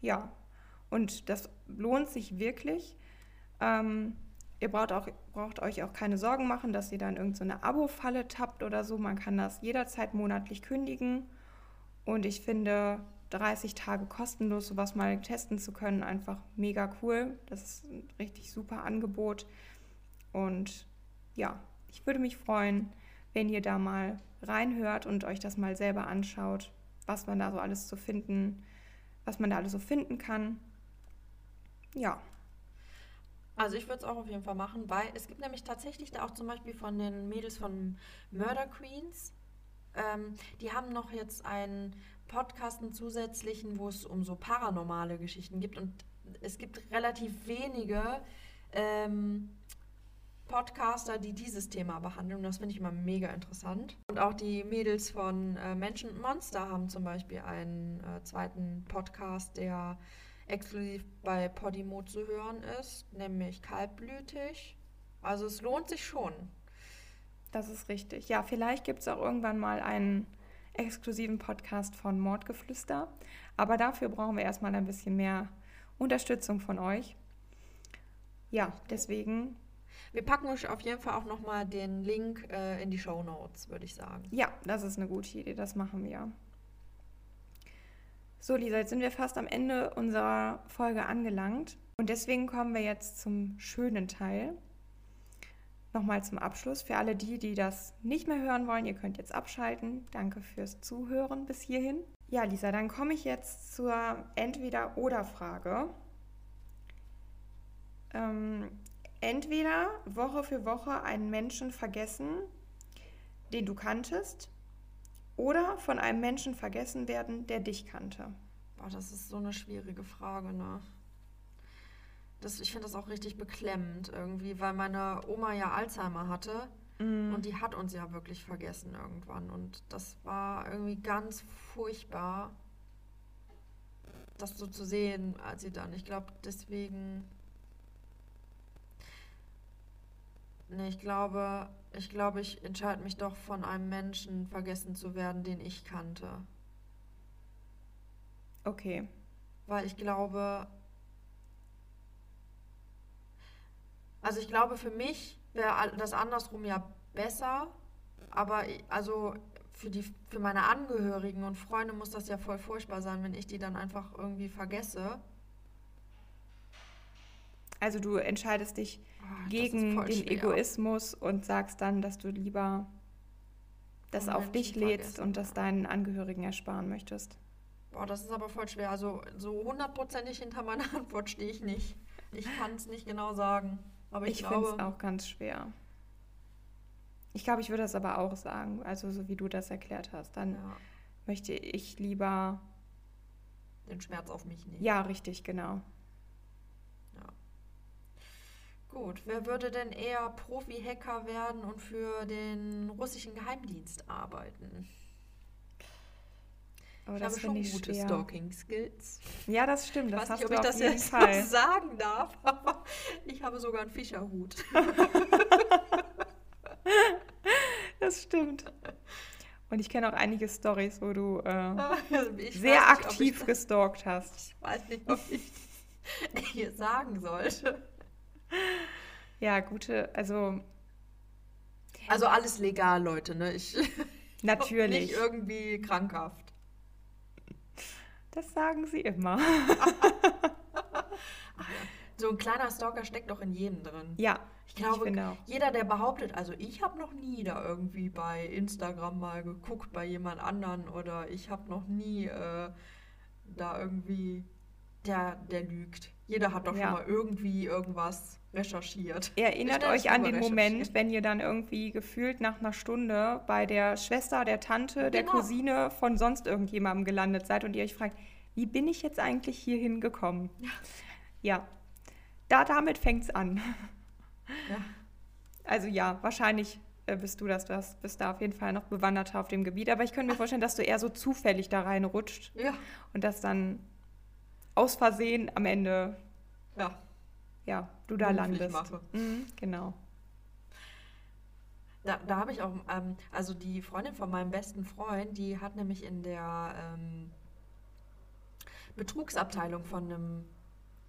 Ja, und das lohnt sich wirklich. Ähm, Ihr braucht, auch, braucht euch auch keine Sorgen machen, dass ihr dann irgendeine so Abo-Falle tappt oder so. Man kann das jederzeit monatlich kündigen. Und ich finde 30 Tage kostenlos sowas mal testen zu können, einfach mega cool. Das ist ein richtig super Angebot. Und ja, ich würde mich freuen, wenn ihr da mal reinhört und euch das mal selber anschaut, was man da so alles zu finden, was man da alles so finden kann. Ja, also ich würde es auch auf jeden Fall machen, weil es gibt nämlich tatsächlich da auch zum Beispiel von den Mädels von Murder Queens, ähm, die haben noch jetzt einen Podcast, einen zusätzlichen, wo es um so paranormale Geschichten gibt und es gibt relativ wenige ähm, Podcaster, die dieses Thema behandeln. Das finde ich immer mega interessant. Und auch die Mädels von äh, Menschen und Monster haben zum Beispiel einen äh, zweiten Podcast, der exklusiv bei Podimo zu hören ist, nämlich kaltblütig. Also es lohnt sich schon. Das ist richtig. Ja, vielleicht gibt es auch irgendwann mal einen exklusiven Podcast von Mordgeflüster. Aber dafür brauchen wir erstmal ein bisschen mehr Unterstützung von euch. Ja, deswegen. Wir packen euch auf jeden Fall auch nochmal den Link äh, in die Show Notes, würde ich sagen. Ja, das ist eine gute Idee. Das machen wir. So, Lisa, jetzt sind wir fast am Ende unserer Folge angelangt. Und deswegen kommen wir jetzt zum schönen Teil. Nochmal zum Abschluss. Für alle die, die das nicht mehr hören wollen, ihr könnt jetzt abschalten. Danke fürs Zuhören bis hierhin. Ja, Lisa, dann komme ich jetzt zur Entweder-Oder-Frage. Ähm, entweder Woche für Woche einen Menschen vergessen, den du kanntest, oder von einem Menschen vergessen werden, der dich kannte? Boah, das ist so eine schwierige Frage, ne? Das, ich finde das auch richtig beklemmend irgendwie, weil meine Oma ja Alzheimer hatte mm. und die hat uns ja wirklich vergessen irgendwann. Und das war irgendwie ganz furchtbar, das so zu sehen, als sie dann. Ich glaube, deswegen. Ne, ich glaube, ich glaube, ich entscheide mich doch von einem Menschen vergessen zu werden, den ich kannte. Okay. Weil ich glaube, also ich glaube, für mich wäre das andersrum ja besser, aber also für, die, für meine Angehörigen und Freunde muss das ja voll furchtbar sein, wenn ich die dann einfach irgendwie vergesse. Also du entscheidest dich oh, gegen den schwer. Egoismus und sagst dann, dass du lieber das auf dich lädst und das deinen Angehörigen ersparen möchtest. Boah, das ist aber voll schwer. Also so hundertprozentig hinter meiner Antwort stehe ich nicht. Ich kann es nicht genau sagen. Aber ich, ich finde es auch ganz schwer. Ich glaube, ich würde das aber auch sagen, also so wie du das erklärt hast. Dann ja. möchte ich lieber den Schmerz auf mich nehmen. Ja, richtig, genau. Gut, wer würde denn eher Profi-Hacker werden und für den russischen Geheimdienst arbeiten? Oh, ich habe schon ich gute Stalking-Skills. Ja, das stimmt. Das ich weiß nicht, ob ich das jetzt Fall. sagen darf, aber ich habe sogar einen Fischerhut. das stimmt. Und ich kenne auch einige Stories, wo du äh, sehr aktiv ich, gestalkt hast. Ich weiß nicht, ob ich das hier sagen sollte. Ja, gute, also. Also alles legal, Leute, ne? Ich Natürlich. nicht irgendwie krankhaft. Das sagen sie immer. so ein kleiner Stalker steckt doch in jedem drin. Ja, ich glaube, ich jeder, der behauptet, also ich habe noch nie da irgendwie bei Instagram mal geguckt bei jemand anderen oder ich habe noch nie äh, da irgendwie, der, der lügt. Jeder hat doch ja. schon mal irgendwie irgendwas recherchiert. Erinnert euch an den Moment, wenn ihr dann irgendwie gefühlt nach einer Stunde bei der Schwester, der Tante, genau. der Cousine von sonst irgendjemandem gelandet seid und ihr euch fragt, wie bin ich jetzt eigentlich hier hingekommen? Ja. ja. Da damit fängt es an. Ja. Also ja, wahrscheinlich äh, bist du das, du bist da auf jeden Fall noch bewanderter auf dem Gebiet. Aber ich könnte mir vorstellen, dass du eher so zufällig da reinrutscht. Ja. Und dass dann aus Versehen am Ende ja, ja du da landest. Mhm, genau. Da, da habe ich auch, ähm, also die Freundin von meinem besten Freund, die hat nämlich in der ähm, Betrugsabteilung von einem,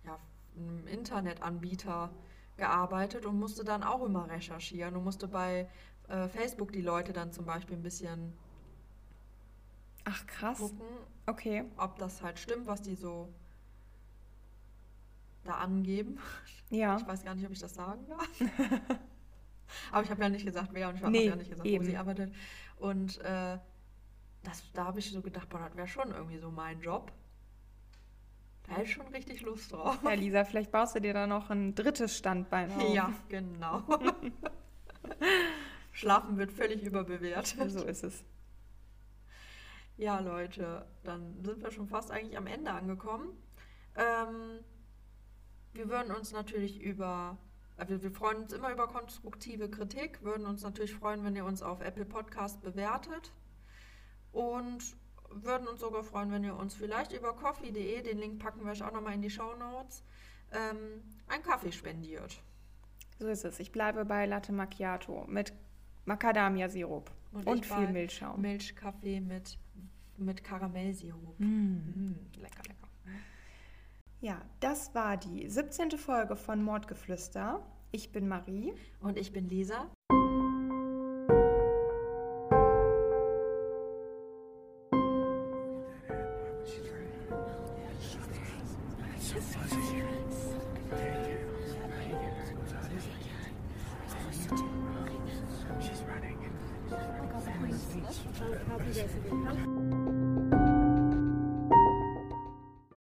ja, einem Internetanbieter gearbeitet und musste dann auch immer recherchieren und musste bei äh, Facebook die Leute dann zum Beispiel ein bisschen Ach krass. gucken, okay. ob das halt stimmt, was die so da angeben. Ja. Ich weiß gar nicht, ob ich das sagen darf. Aber ich habe ja nicht gesagt, wer und ich habe nee, ja nicht gesagt, eben. wo sie arbeitet. Und äh, das, da habe ich so gedacht, boah, das wäre schon irgendwie so mein Job. Da hätte ich schon richtig Lust drauf. Ja, Lisa, vielleicht baust du dir da noch ein drittes Standbein auf. Ja, genau. Schlafen wird völlig überbewertet. So ist es. Ja, Leute, dann sind wir schon fast eigentlich am Ende angekommen. Ähm, wir würden uns natürlich über, also wir freuen uns immer über konstruktive Kritik, würden uns natürlich freuen, wenn ihr uns auf Apple Podcast bewertet. Und würden uns sogar freuen, wenn ihr uns vielleicht über coffee.de, den Link packen wir euch auch nochmal in die Show Notes, ähm, einen Kaffee spendiert. So ist es. Ich bleibe bei Latte Macchiato mit Macadamia-Sirup und, und viel Milchschaum. Milchkaffee mit, mit Karamellsirup. Mm. Mm, lecker, lecker. Ja, das war die 17. Folge von Mordgeflüster. Ich bin Marie. Und ich bin Lisa. She's running. She's running.